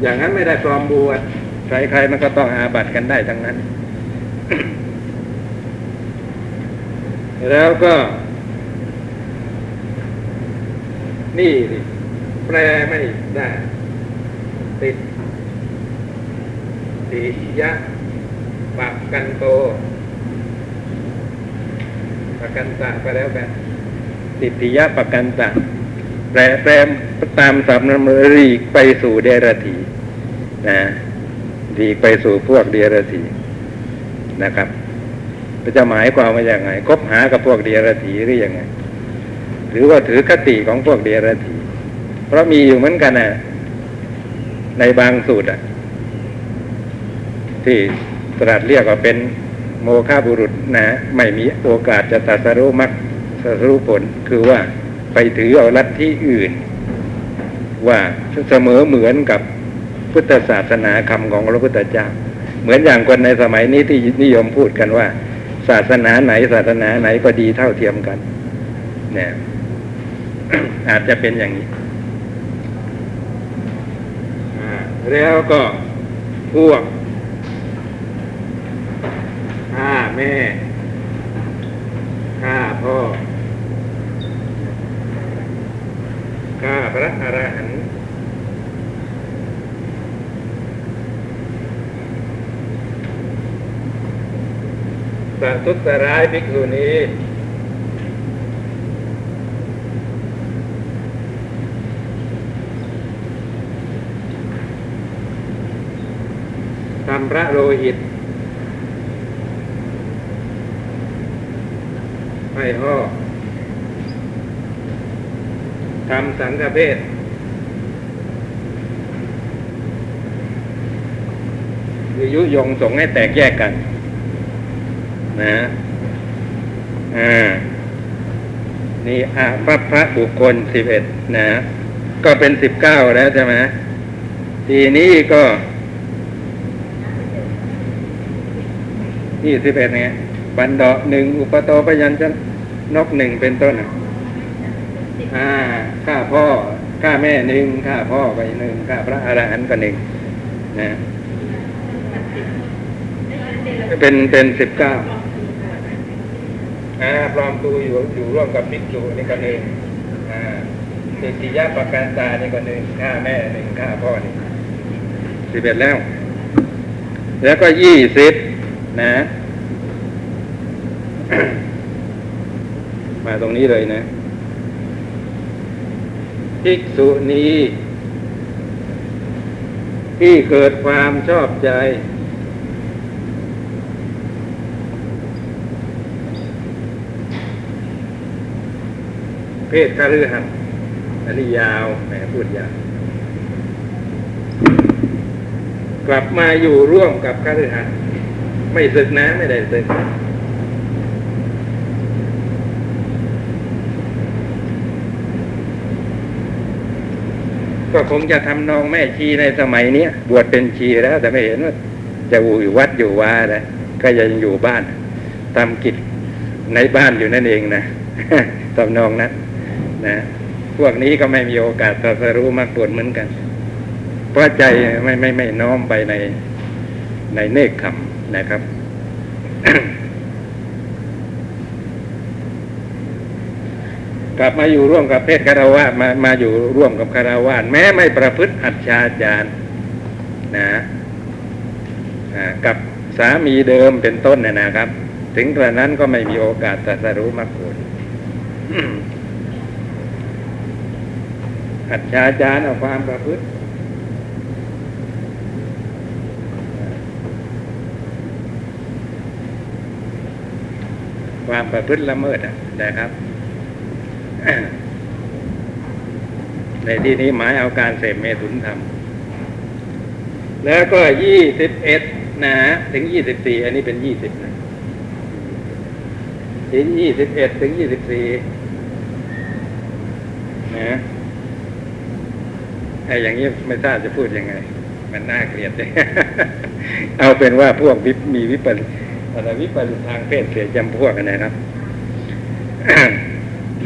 อย่างนั้นไม่ได้ปลอมบวชใครๆมันก็ต้องอาบัติกันได้ทั้งนั้น แล้วก็ นี่สิแปลไม่ได้ติดติยะ ปักกันโตปักกันตะไปแล้วกันติติยะปักกันตะแปลแปลตามสำนวนรีกไปสู่เดรธีนะรีกไปสู่พวกเดรธีนะครับจะหมายความว่าอย่างไง คบหากับพวกเดรธีหรือยังไง หรือว่าถือคติของพวกเดรธีเพราะมีอยู่เหมือนกันนะในบางสูตรอะที่ ตรัสเรียกว่าเป็นโมฆะบุรุษนะไม่มีโอกาสจะตรัสรู้มรรคตรัสรู้ผลคือว่าไปถือเอาลัทธิอื่น ว่าเสมอเหมือนกับพุทธศาสนาคำของพระพุทธเจ้า เหมือนอย่างคนในสมัยนี้ที่นิยมพูดกันว่า ศาสนาไหนศาสนาไหนก็ดีเท่าเทียมกันเนี่ยอาจจะเป็นอย่างนี้แล้วก็พวกฆ่า แม่ฆ่าพ่อฆ่าพระอรหันต์สัตุสร้ายภิกษุนี้ทำพระโลหิต ไพ่ห่อทำสังฆเพศคือยุยงส่งให้แตกแยกกัน นะอ่านี่อาพระพระบุคคลสิบเอ็ดนะ ก็เป็นสิบเก้าแล้วใช่ไหมทีนี้ก็ยี่สิบเอ็ดเนี่ย บันดาหนึ่งอุปโตปยัญชนะนกหนึ่งเป็นต้นอะอ่าข้าพ่อข้าแม่หนึ่งข้าพ่อไปหนึ่งข้าพระอรหันต์ก็หนึ่งนะเป็นเป็นสิบเก้าอ่าปลอมตัวอยู่อยู่ร่วมกับภิกษุนี่ก็หนึ่งอ่าสิทธิยะประการตานี่ก็หนึ่งฆ่าแม่หนึ่งฆ่าพ่อหนึ่งสิบเอ็ดแล้ว แล้วก็ยี่สิบนะ มาตรงนี้เลยนะภิกษุนี้ที่เกิดความชอบใจ เพศคฤหัสถ์อันนี้ยาวแหมพูดยาวกลับมาอยู่ร่วมกับคฤหัสถ์ไม่ศึกนะไม่ได้ศึก ก็คงจะทำนองแม่ชีในสมัยเนี้ยบวชเป็นชีแล้ว แต่ไม่เห็นว่า จะอยู่วัดอยู่วานะก็ยังอยู่บ้านทำกิจในบ้านอยู่นั่นเองนะทำนองนั้นนะพวกนี้ก็ไม่มีโอกาสตรัสรู้มรรคผลเหมือนกัน เพราะใจไม่ไม่ไม่น้อมไปในในเนคขมนะครับ กลับมาอยู่ร่วมกับเพศคารวะมามาอยู่ร่วมกับคารวะแม้ไม่ประพฤติอัจฉาจารนะกับสามีเดิมเป็นต้นเนี่ยนะครับ ถึงกระนั้นก็ไม่มีโอกาสตรัสรู้มรรคผลอัจฉาจารเอาความประพฤติความประพฤติละเมิดนะครับ ในที่นี้หมายเอาการเสพเมถุนธรรม แล้วก็ยี่สิบเอ็ดนะฮะถึงยี่สิบสี่อันนี้เป็นยี่สิบนะถึงยี่สิบเอ็ดถึงยี่สิบสี่นะไอ้อย่างนี้ไม่ทราบจะพูดยังไง มันน่าเกลียดเลยเอาเป็นว่าพวกวิมีวิปริตอะไรวิปริตทางเพศเสียจำพวกกันนะครับ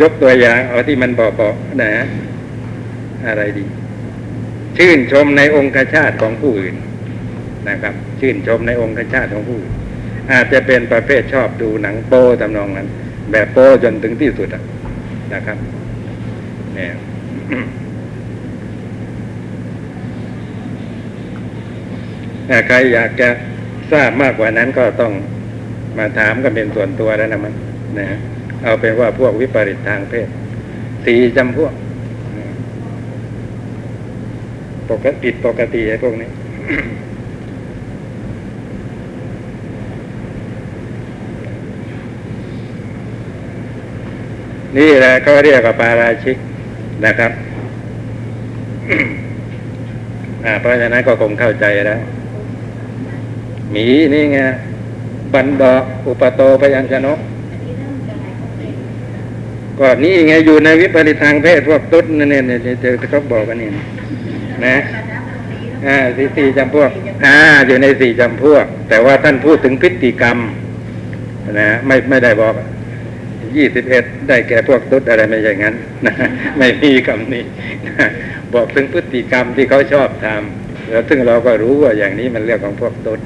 ยกตัวอย่างเอาที่มันบอกบอกนะอะไรดี ชื่นชมในองค์ชาติของผู้อื่นนะครับ ชื่นชมในองค์ชาติของผู้อื่นอาจจะเป็นประเภทชอบดูหนังโป้ทำนองนั้น แบบโป้จนถึงที่สุดนะครับเนี่ยใครอยากจะทราบมากกว่านั้นก็ต้องมาถามกันเป็นส่วนตัวแล้วนะมันนะ เอาเป็นว่าพวกวิปริตทางเพศสี่จำพวกปกติผิดปกติไอ้พวกนี้นี่แหละเขาเรียกว่าปาราชิกนะครับอ่าเพราะฉะนั้นก็คงเข้าใจแล้วหมีนี่ไงบันดาอุปโตพยัญชนะ ก็นี่ไงอยู่ในวิปริตทางเพศพวกตุ๊ดนั่นเนี่ยเนี่ยเจอเขาบอกกันนี่นะอ่าสี่สี่จำพวกอ่าอยู่ในสี่จำพวก แต่ว่าท่านพูดถึงพฤติกรรมนะไม่ไม่ได้บอกยี่สิบเอ็ดได้แก่พวกตุ๊ดอะไรไม่อย่งั้นนะไม่มีคำนี้บอกถึงพฤติกรรมที่เขาชอบทำแล้วซึ่งเราก็รู้ว่าอย่างนี้มันเรื่องของพวกตุ๊ด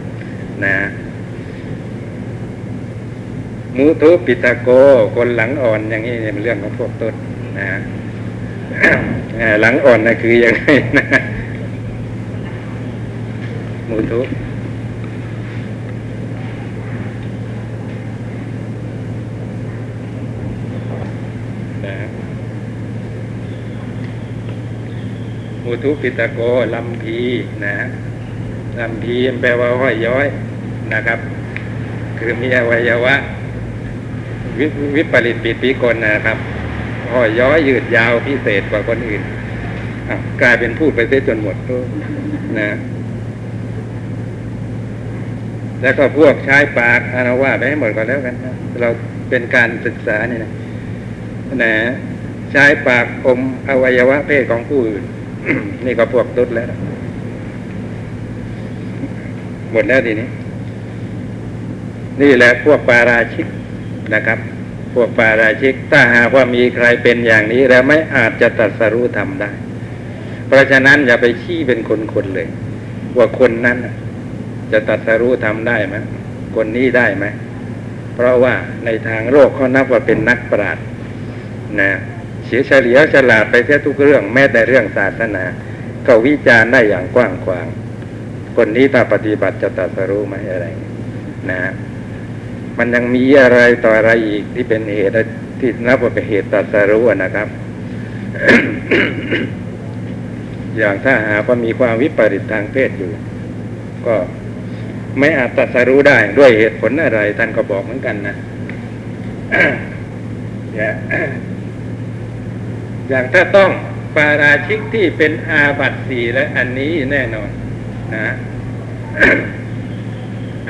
นะ มูทุปิตาโกคนหลังอ่อนอย่างนี้เนี่ยมันเรื่องของพวกต้นนะอ่าหลังอ่อนนะคือยังไงนะมูทุนะมูทุปิตาโกลำพีนะลำพีแปลว่าห้อยย้อยนะครับ คือมีอวัยวะ วิวิปริตปิดปีกลนะครับห่อย้อยยืดยาวพิเศษกว่าคนอื่นกลายเป็นพูดไปเสียจนหมดนะ แล้วก็พวกใช้ปากอานาว่าไปให้หมดก่อนแล้วกันนะเราเป็นการศึกษานี่นะนะใช้ปากอมอวัยวะเพศของผู้อื่น นี่ก็พวกตุดแล้ว หมดแล้วทีนี้ นี่แหละพวกปาราชิก นะครับ พวกปาราชิกถ้าหากว่ามีใครเป็นอย่างนี้ แล้วไม่อาจจะตรัสรู้ทำได้ เพราะฉะนั้นอย่าไปชี้เป็นคนๆเลย ว่าคนนั้นน่ะจะตรัสรู้ทำได้ไหมคนนี้ได้ไหมเพราะว่าในทางโลกเขานับว่าเป็นนักปราชญ์นะเสียเฉลียวฉลาดไปเสียทุกเรื่องแม้แต่เรื่องศาสนา ก็วิจารณ์ได้อย่างกว้างขวาง คนนี้ถ้าปฏิบัติจะตรัสรู้ไหมอะไรอย่างเงี้ยนะ มันยังมีอะไรต่ออะไรอีกที่เป็นเหตุที่นับว่าเป็นเหตุตรัสรู้นะครับ อย่างถ้าหากว่ามีความวิปริตทางเพศอยู่ ก็ไม่อาจตรัสรู้ได้ด้วยเหตุผลอะไร ท่านก็บอกเหมือนกันนะอย่าอย่างถ้าต้องปาราชิกที่เป็นอาบัติสีและอันนี้แน่นอนนะ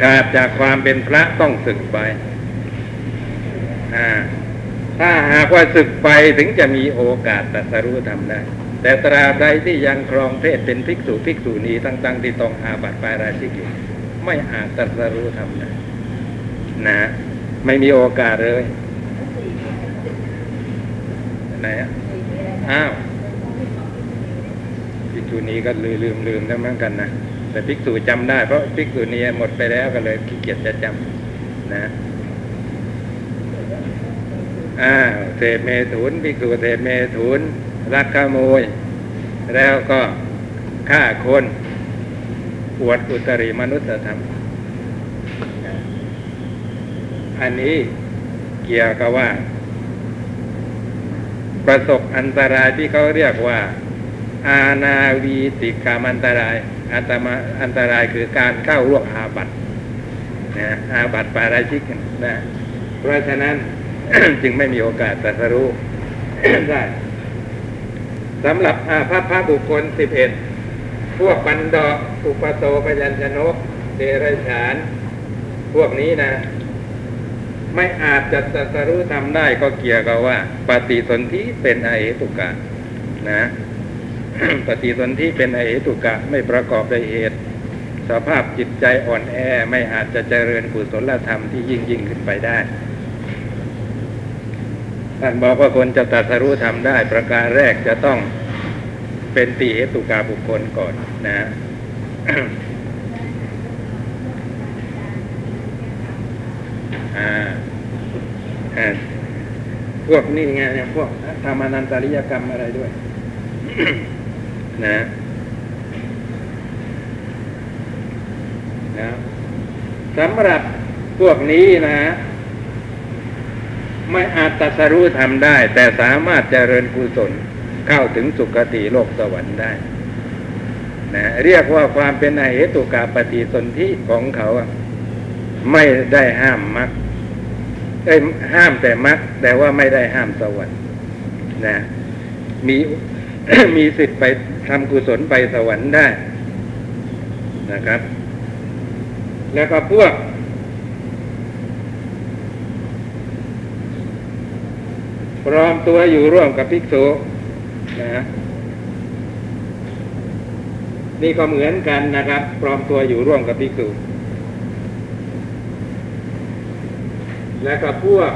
ขาดจากความเป็นพระต้องศึกไป ถ้าหากว่าศึกไปถึงจะมีโอกาสตรัสรู้ทำได้ แต่ตราบใดที่ยังครองเพศเป็นภิกษุภิกษุณีตั้งๆที่ต้องอาบัติปาราชิกอยู่ไม่อาจตรัสรู้ทำได้นะไม่มีโอกาสเลยไหนอ้าวภิกษุณีก็ลืมลืมลืมทั้งเหมือนกันนะ แต่ภิกษุจำได้เพราะภิกษุณีหมดไปแล้วก็เลยขี้เกียจจะจำนะอ้าเสพเมถุนภิกษุเสพเมถุนรักขโมย แล้วก็ฆ่าคนปวดอุตริมนุษยธรรม อันนี้เกี่ยวกับว่า ประสบอันตรายที่เขาเรียกว่า อาณาวีติกามอันตราย อันตมาอันตรายคือการเข้าร่วมอาบัตนะอาบัตปาราชิกนะเพราะฉะนั้น จึงไม่มีโอกาสตรัสรู้ได้สำหรับอาภัพพระบุคคลสิบเอ็ดพวกบันดาอุปโตปยัญชนกเดรัจฉาน พวกนี้นะ ไม่อาจจะตรัสรู้ทำได้ก็เกี่ยวกับว่า ปฏิสนธิเป็นอเหตุกะนะ ปฏิสนธิเป็นอเหตุกะไม่ประกอบด้วยเหตุ สภาพจิตใจอ่อนแอไม่อาจจะเจริญกุศลธรรมที่ยิ่งยิ่งขึ้นไปได้ท่านบอกว่าคนจะตรัสรู้ทำได้ประการแรกจะต้องเป็นตีเหตุกาบุคคลก่อนนะพวกนี่ไงพวกทำอนันตริยกรรมอะไรด้วย นะนะสำหรับพวกนี้นะไม่อาจตรัสรู้ทำได้ แต่สามารถเจริญกุศลเข้าถึงสุคติโลกสวรรค์ได้นะเรียกว่าความเป็นอเหตุกาปฏิสนธิของเขาไม่ได้ห้ามมรรคเอ้ยห้ามแต่มรรคแต่ว่าไม่ได้ห้ามสวรรค์นะมีมีสิทธิ์ไป ทำกุศลไปสวรรค์ได้นะครับ แล้วก็พวก ปลอมตัวอยู่ร่วมกับภิกษุนะนี่ก็เหมือนกันนะครับ ปลอมตัวอยู่ร่วมกับภิกษุ แล้วก็พวก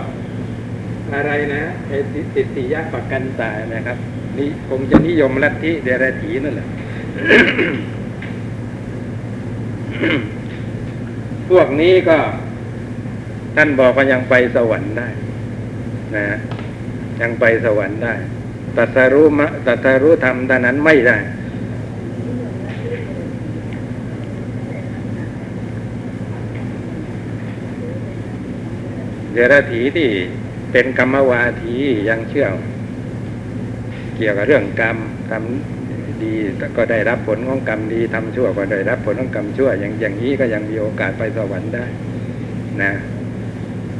อะไรนะไอ้ติติยะปกันตายนะครับ นี่คงจะนิยมลัทธิเดรัจฉีนั่นแหละ พวกนี้ก็ ท่านบอกว่ายังไปสวรรค์ได้ นะยังไปสวรรค์ได้ตัสรู้มะตัสรู้ธรรมท่านั้นไม่ได้ เดรัจฉีที่เป็นกรรมวาทียังเชื่อ เกี่ยวกับเรื่องกรรมทำดีก็ได้รับผลของกรรมดีทำชั่วก็ได้รับผลของกรรมชั่ว อย่างอย่างนี้ก็ยังมีโอกาสไปสวรรค์ได้นะ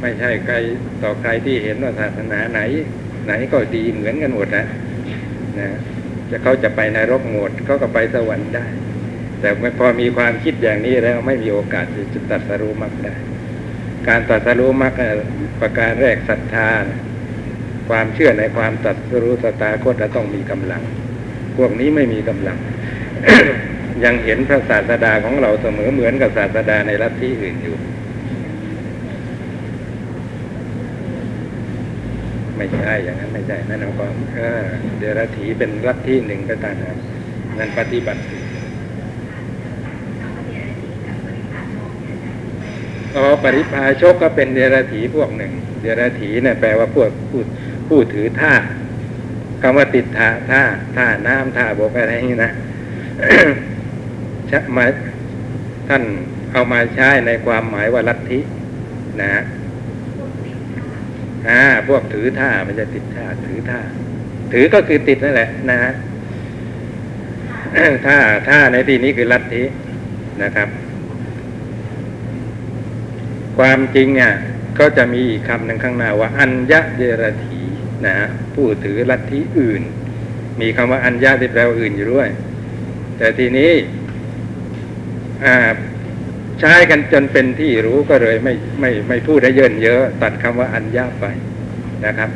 ไม่ใช่ใครต่อใครที่เห็นว่าศาสนาไหน ไหนก็ดีเหมือนกันหมดนะนะจะเขาจะไปในรกหมดเขาก็ไปสวรรค์ได้ แต่พอมีความคิดอย่างนี้แล้วไม่มีโอกาสจะตรัสรู้มรรคได้ การตรัสรู้มรรคน่ะประการแรกศรัทธานะ ความเชื่อในความตรัสรู้สตาคตจะต้องมีกำลัง พวกนี้ไม่มีกำลัง ยังเห็นพระศาสดาของเราเสมอเหมือนกับศาสดาในลัฐทธิอื่นอยู่ ไม่ใช่อย่างนั้นไม่ใช่นั่นเอาความเดรัจฉีเป็นลัฐทธิหนึ่งไปต่างหากนั่นปฏิบัติอ๋อปริพาชกก็เป็นเดรัจฉีพวกหนึ่ง เดรัจฉีเนี่ยแปลว่าพวกผู้ ผู้ถือท่าคำว่าติดท่าท่าท่าน้ำท่าบกอะไรนี่นะชะมาท่านเอามาใช้ในความหมายว่าลัทธินะอ่าพวกถือท่ามันจะติดท่าถือท่า ถือก็คือติดนั่นแหละ นะฮะท่าท่าในที่นี้คือลัทธินะครับ ความจริงอะก็จะมีคำหนึ่งข้างหน้าว่า อัญญะเดรถี นะฮะผู้ถือลัทธิอื่น มีคำว่าอัญญะที่แปลว่าอื่นอยู่ด้วย แต่ทีนี้อ่าใช้กันจนเป็นที่รู้ก็เลยไม่ไม่ไม่พูดให้เยินเยอะตัดคำว่าอัญญาไปนะครับ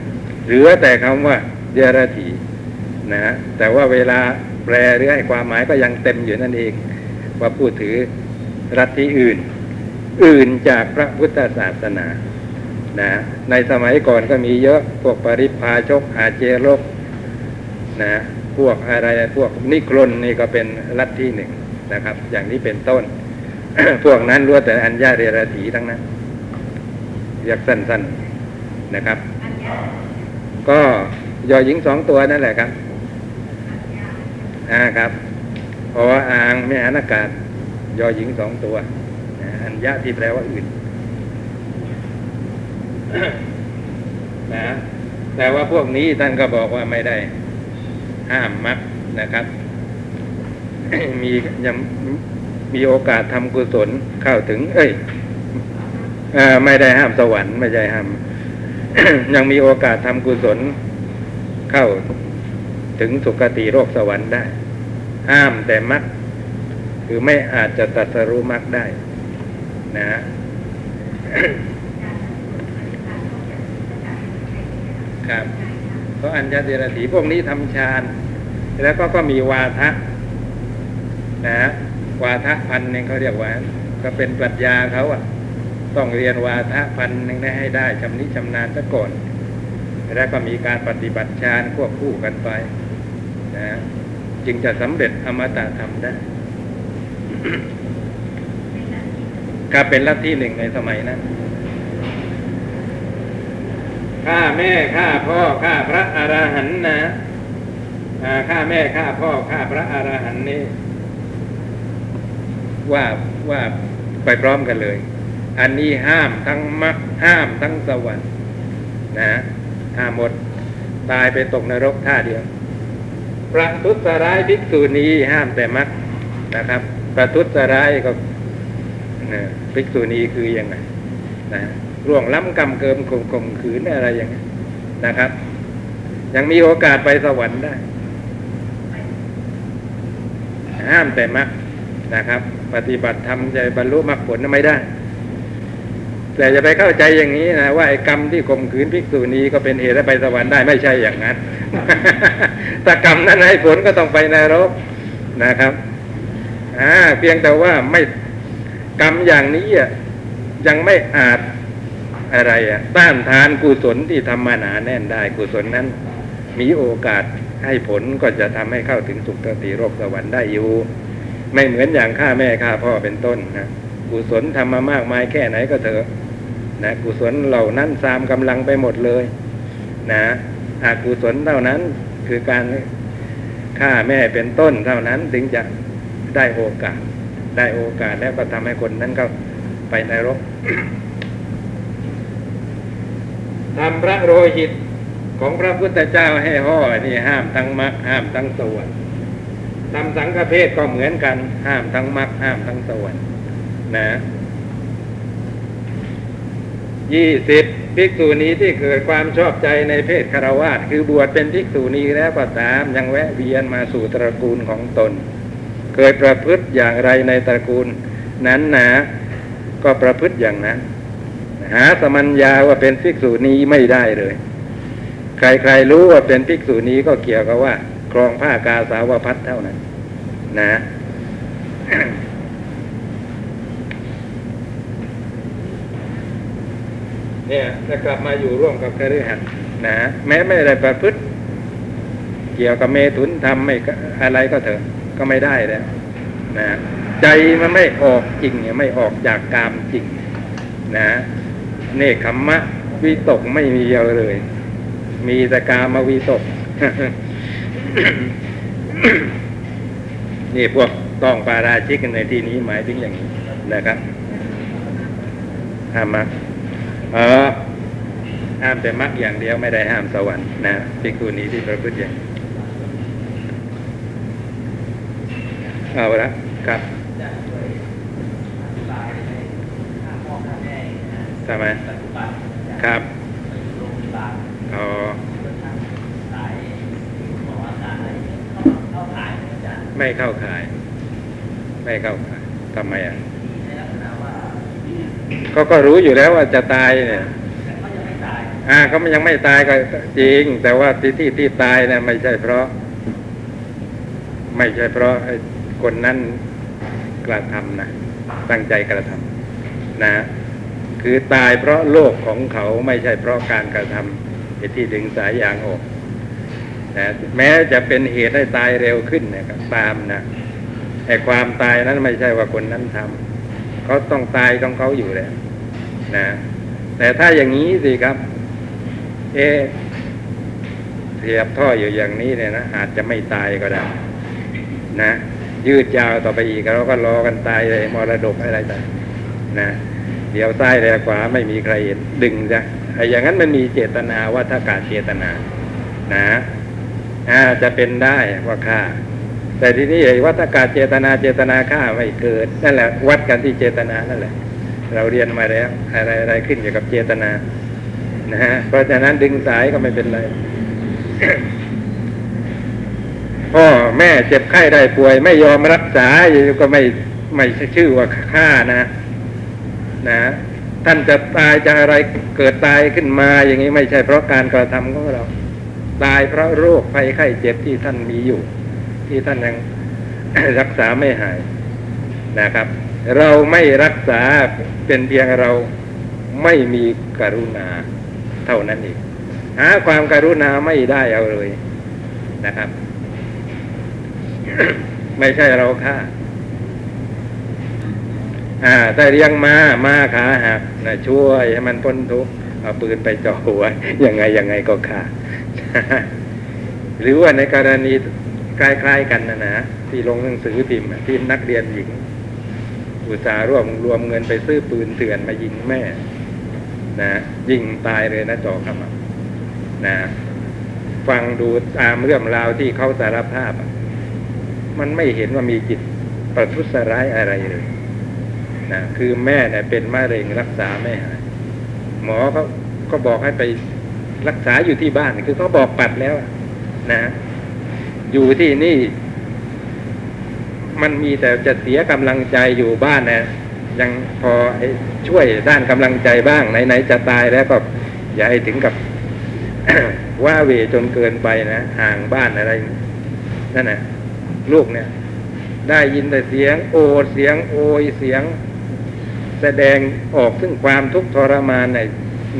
เหลือแต่คำว่าเดรถีนะฮะแต่ว่าเวลาแปลหรือให้ความหมายก็ยังเต็มอยู่นั่นเอง ว่าพูดถือรัฐที่อื่น อื่นจากพระพุทธศาสนา นะในสมัยก่อนก็มีเยอะพวกปริพาชกอาเจรกนะพวกอะไรพวกนิครนนี่ก็เป็นลัทธิหนึ่งนะครับ อย่างนี้เป็นต้น พวกนั้นล้วนแต่อัญญาเรราถีทั้งนั้นเรียกสั้นๆนะครับ ก็ยอหญิงสองตัวนั่นแหละครับอ่าครับพราะว่าอ่างไม่อานากาศยอหญิงสองตัว อัญญาที่แปลว่าอื่น นะ แต่ว่าพวกนี้ท่านก็บอกว่าไม่ได้ห้ามมักนะครับ มียังมีโอกาสทำกุศลเข้าถึง เอ้ยอไม่ได้ห้ามสวรรค์ไม่ใช่ห้าม ยังมีโอกาสทำกุศลเข้าถึงสุคติโลกสวรรค์ได้ ห้ามแต่มักคือไม่อาจจะตัดสรู้มักได้ นะฮะ ครับเพราะอัญญาเดรถีพวกนี้ทำฌานแล้วก็ก็มีวาทะนะฮะวาทะพันหนึ่งเขาเรียกว่า ก็เป็นปรัชญาเขาอะ ต้องเรียนวาทะพันหนึ่งได้ให้ได้ชำนิชำนาญซะก่อน แล้วก็มีการปฏิบัติฌานควบคู่กันไปนะฮะจึงจะสำเร็จอมตะธรรมได้ก็เป็นลัทธิหนึ่งในสมัยนั้น ข้าแม่ข้าพ่อข้าพระอรหันต์นะข้าแม่ข้าพ่อข้าพระอรหันต์นี่ว่าว่าไปพร้อมกันเลย อันนี้ห้ามทั้งมรรคห้ามทั้งสวรรค์นะห้ามหมดตายไปตกนรกท่าเดียว ประทุษร้ายภิกษุณีห้ามแต่มรรคนะครับ ประทุษร้ายก็ภิกษุณีคือยังไงนะ ร่วงล้ำกำเกิมข่มข่มขืนอะไรอย่างนี้นะครับ ยังมีโอกาสไปสวรรค์ได้ ห้ามแต่มรรคนะครับ ปฏิบัติทำใจบรรลุมรรคผลนั้นไม่ได้ แต่จะไปเข้าใจอย่างนี้นะว่าไอ้กรรมที่ข่มขืนภิกษุณีก็เป็นเหตุให้ไปสวรรค์ได้ไม่ใช่อย่างนั้นถ้ากรรมนั้นให้ผลก็ต้องไปนรกนะครับอ่าเพียงแต่ว่าไม่กรรมอย่างนี้อะยังไม่อาจ อะไรอะต้านทานกุศลที่ทำมาหนาแน่นได้กุศลนั้น มีโอกาสให้ผลก็จะทำให้เข้าถึงสุคติโลกสวรรค์ได้อยู่ ไม่เหมือนอย่างฆ่าแม่ฆ่าพ่อเป็นต้นนะกุศลทำมามากมายแค่ไหนก็เถอะนะกุศลเหล่านั้นซามกำลังไปหมดเลยนะอกุศลเท่านั้นคือการฆ่าแม่เป็นต้นเท่านั้นถึงจะได้โอกาส ได้โอกาสแล้วก็ทำให้คนนั้นก็ไปในรก ทำพระโรหิตของพระพุทธเจ้าให้ห่อนี่ห้ามทั้งมรรคห้ามทั้งสวรรค์ทำสังฆเพศก็เหมือนกัน ห้ามทั้งมรรคห้ามทั้งสวรรค์นะยี่สิบภิกษุณีที่เกิดความชอบใจในเพศคารวาสคือบวชเป็นภิกษุณีแล้วก็ตามยังแวะเวียนมาสู่ตระกูลของตน เคยประพฤติอย่างไรในตระกูลนั้นนะก็ประพฤติอย่างนั้น หาสมัญญาว่าเป็นภิกษุณีไม่ได้เลย ใครๆรู้ว่าเป็นภิกษุณีก็เกี่ยวกับว่า ครองผ้ากาสาวพัดเท่านั้น นะเนี่ยจะกลับมาอยู่ร่วมกับคฤหัสถ์นะแม้ไม่ได้ประพฤติ เกี่ยวกับเมถุนทำไม่อะไรก็เถอะ ก็ไม่ได้แล้วนะใจมันไม่ออกจริงเนี่ยไม่ออกจากกามจริง นะ เนคขมมะ วิตกไม่มีเยอะเลย มีแต่กามาวิตก นี่พวกต้องปาราชิกกันในที่นี้หมายถึงอย่างนี้นะครับห้ามมักเออห้ามแต่มักอย่างเดียวไม่ได้ห้ามสวรรค์นะภิกษุนี้ที่ประพฤติอย่างเอาละครับ ทำไหมครับอ๋อไม่เข้าขาย ไม่เข้าขายทำไมอะเขาก็รู้อยู่แล้วว่าจะตายเนี่ยอ่าเขายังไม่ตายก็จริง แต่ว่าที่ที่ที่ตายเนี่ยไม่ใช่เพราะ ไม่ใช่เพราะคนนั้นกระทำนะตั้งใจกระทำนะ คือตายเพราะโลกของเขาไม่ใช่เพราะการกระทำไอ้ที่ดึงสายยางออกนะแม้จะเป็นเหตุให้ตายเร็วขึ้นเนี่ยตามนะไอ้ความตายนั้นไม่ใช่ว่าคนนั้นทำเขาต้องตายของเขาอยู่แล้วนะแต่ถ้าอย่างนี้สิครับ เอเสียบท่ออยู่อย่างนี้เนี่ยนะอาจจะไม่ตายก็ได้ นะ ยืดยาวต่อไปอีกเราก็รอกันตายเลยมรดกอะไรต่างนะ เดี๋ยวซ้ายเดี๋ยวขวาไม่มีใครเห็นดึงจ้ะไอ้อย่างนั้นมันมีเจตนาว่าถ้าการเจตนา นะอ่าจะเป็นได้ว่าฆ่า แต่ทีนี้ไอ้วัฏกาเจตนาเจตนาฆ่าไม่เกิดนั่นแหละ วัดกันที่เจตนานั่นแหละ เราเรียนมาแล้ว อะไรอะไรขึ้นเกี่ยวกับเจตนา นะฮะเพราะฉะนั้นดึงสายก็ไม่เป็นไรพ่อแม่เจ็บไข้ได้ป่วย ไม่ยอมรักษาก็ไม่ไม่ใช่ชื่อว่าฆ่านะ นะท่านจะตายจะอะไรเกิดตายขึ้นมาอย่างนี้ไม่ใช่เพราะการกระทำของเรา ตายเพราะโรคภัยไข้เจ็บที่ท่านมีอยู่ ที่ท่านยังรักษาไม่หายนะครับ เราไม่รักษาเป็นเพียงเราไม่มีกรุณาเท่านั้นเองหาความการุณาไม่ได้เอาเลยนะครับ ไม่ใช่เราฆ่า อ่าแต่เลี้ยงมามาขาหักนะช่วยให้มันพ้นทุกข์เอาปืนไปจ่อหัวยังไงยังไงก็ฆ่าหรือว่าในกรณีคล้ายๆกันนะนะที่ลงหนังสือพิมพ์ที่นักเรียนหญิง อุตสาห์ร่วมรวมเงินไปซื้อปืนเถื่อนมายิงแม่ นะยิงตายเลยนะจ่อขมับนะฟังดูตามเรื่องราวที่เขาสารภาพอะมันไม่เห็นว่ามีจิตประทุษร้ายอะไรเลย คือแม่เนี่ยเป็นมะเร็งรักษาไม่หาย หมอเขาก็บอกให้ไปรักษาอยู่ที่บ้าน คือเขาบอกปัดแล้วนะ อยู่ที่นี่ มันมีแต่จะเสียกำลังใจอยู่บ้านนะยังพอช่วยด้านกำลังใจบ้างไหนๆจะตายแล้วก็อย่าให้ถึงกับว่าเวจนเกินไปนะห่างบ้านอะไรนั่นนะลูกเนี่ย ได้ยินแต่เสียงโอเสียงโอยเสียง แสดงออกซึ่งความทุกข์ทรมานใน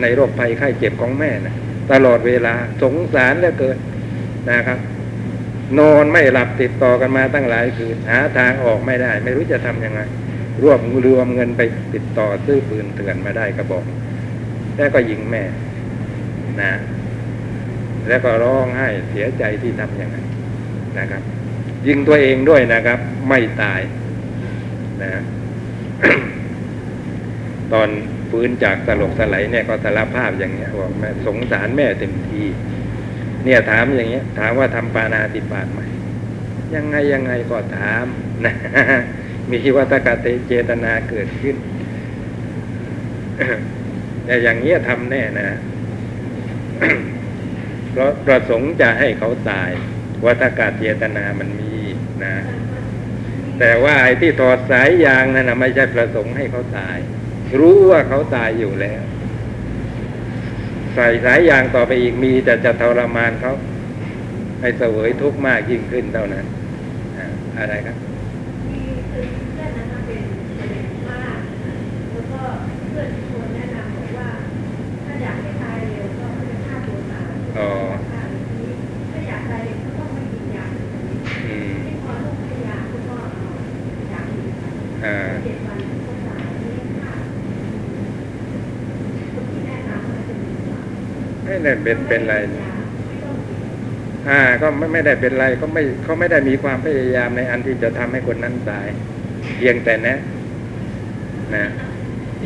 ในโรคภัยไข้เจ็บของแม่นะตลอดเวลาสงสารเหลือเกินนะครับ นอนไม่หลับติดต่อกันมาตั้งหลายคืนหาทางออกไม่ได้ ไม่รู้จะทำยังไง รวบรวมเงินไปติดต่อซื้อปืนเถื่อนมาได้กระบอก แล้วก็ยิงแม่นะแล้วก็ร้องไห้เสียใจที่ทำอย่างนั้นนะครับ ยิงตัวเองด้วยนะครับ ไม่ตายนะ ตอนฟื้นจากสลบสลายเนี่ยก็สารภาพอย่างเงี้ยบอกแม่สงสารแม่เต็มทีเนี่ยถามอย่างเงี้ย ถามว่าทำปานาติบาตไหมยังไงยังไงก็ถามนะมีวัตกะเตเจตนาเกิดขึ้นแต่อย่างเงี้ยทำแน่นะเพราะประสงค์จะให้เขาตาย วัฏกาเจตนามันมีนะ แต่ว่าไอ้ที่ถอดสายยางนั่นนะไม่ใช่ประสงค์ให้เขาตาย รู้ว่าเขาตายอยู่แล้ว ใส่สายยางต่อไปอีกมีแต่จะทรมานเขาให้เสวยทุกข์มากยิ่งขึ้นเท่านั้นอ่าอะไรครับมีคือเพื่อนนะคะเป็นประเด็นมากแล้วก็เพื่อนชวนแนะนำบอกว่า ไม่ได้เป็นเป็นไรยาไม่ต้องกินอ่าก็ไม่ไม่ได้เป็นไรก็ไม่เขาไม่ได้มีความพยายามในอันที่จะทำให้คนนั้นตาย เพียงแต่นะนะ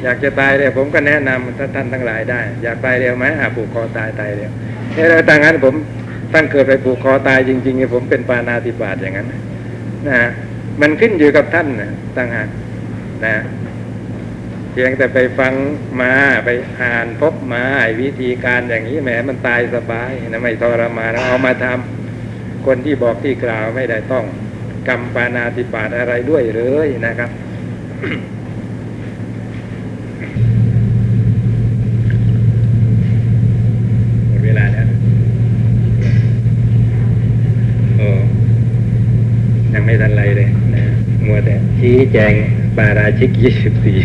อยากจะตายเร็วผมก็แนะนำท่านท่านทั้งหลายได้ อยากตายเร็วไหมอ่าผูกคอตายตายเร็วเฮ้ยแล้วดังนั้นผมตั้งเกิดไปผูกคอตายจริงๆผมเป็นปานาติบาตอย่างนั้นนะฮะมันขึ้นอยู่กับท่านนะตั้งหากนะ พียงแต่ไปฟังมาไปอ่านพบมาวิธีการอย่างนี้แหมมันตายสบายนะไม่ทรมานเอามาทำคนที่บอกที่กล่าวไม่ได้ต้องกรรมปานาติบาตอะไรด้วยเลยนะครับ หมดเวลาแล้วโอ้ยังไม่ทันไรเลยนะมัวแต่ ชี้แจงปาราชิกยี่สิบสี่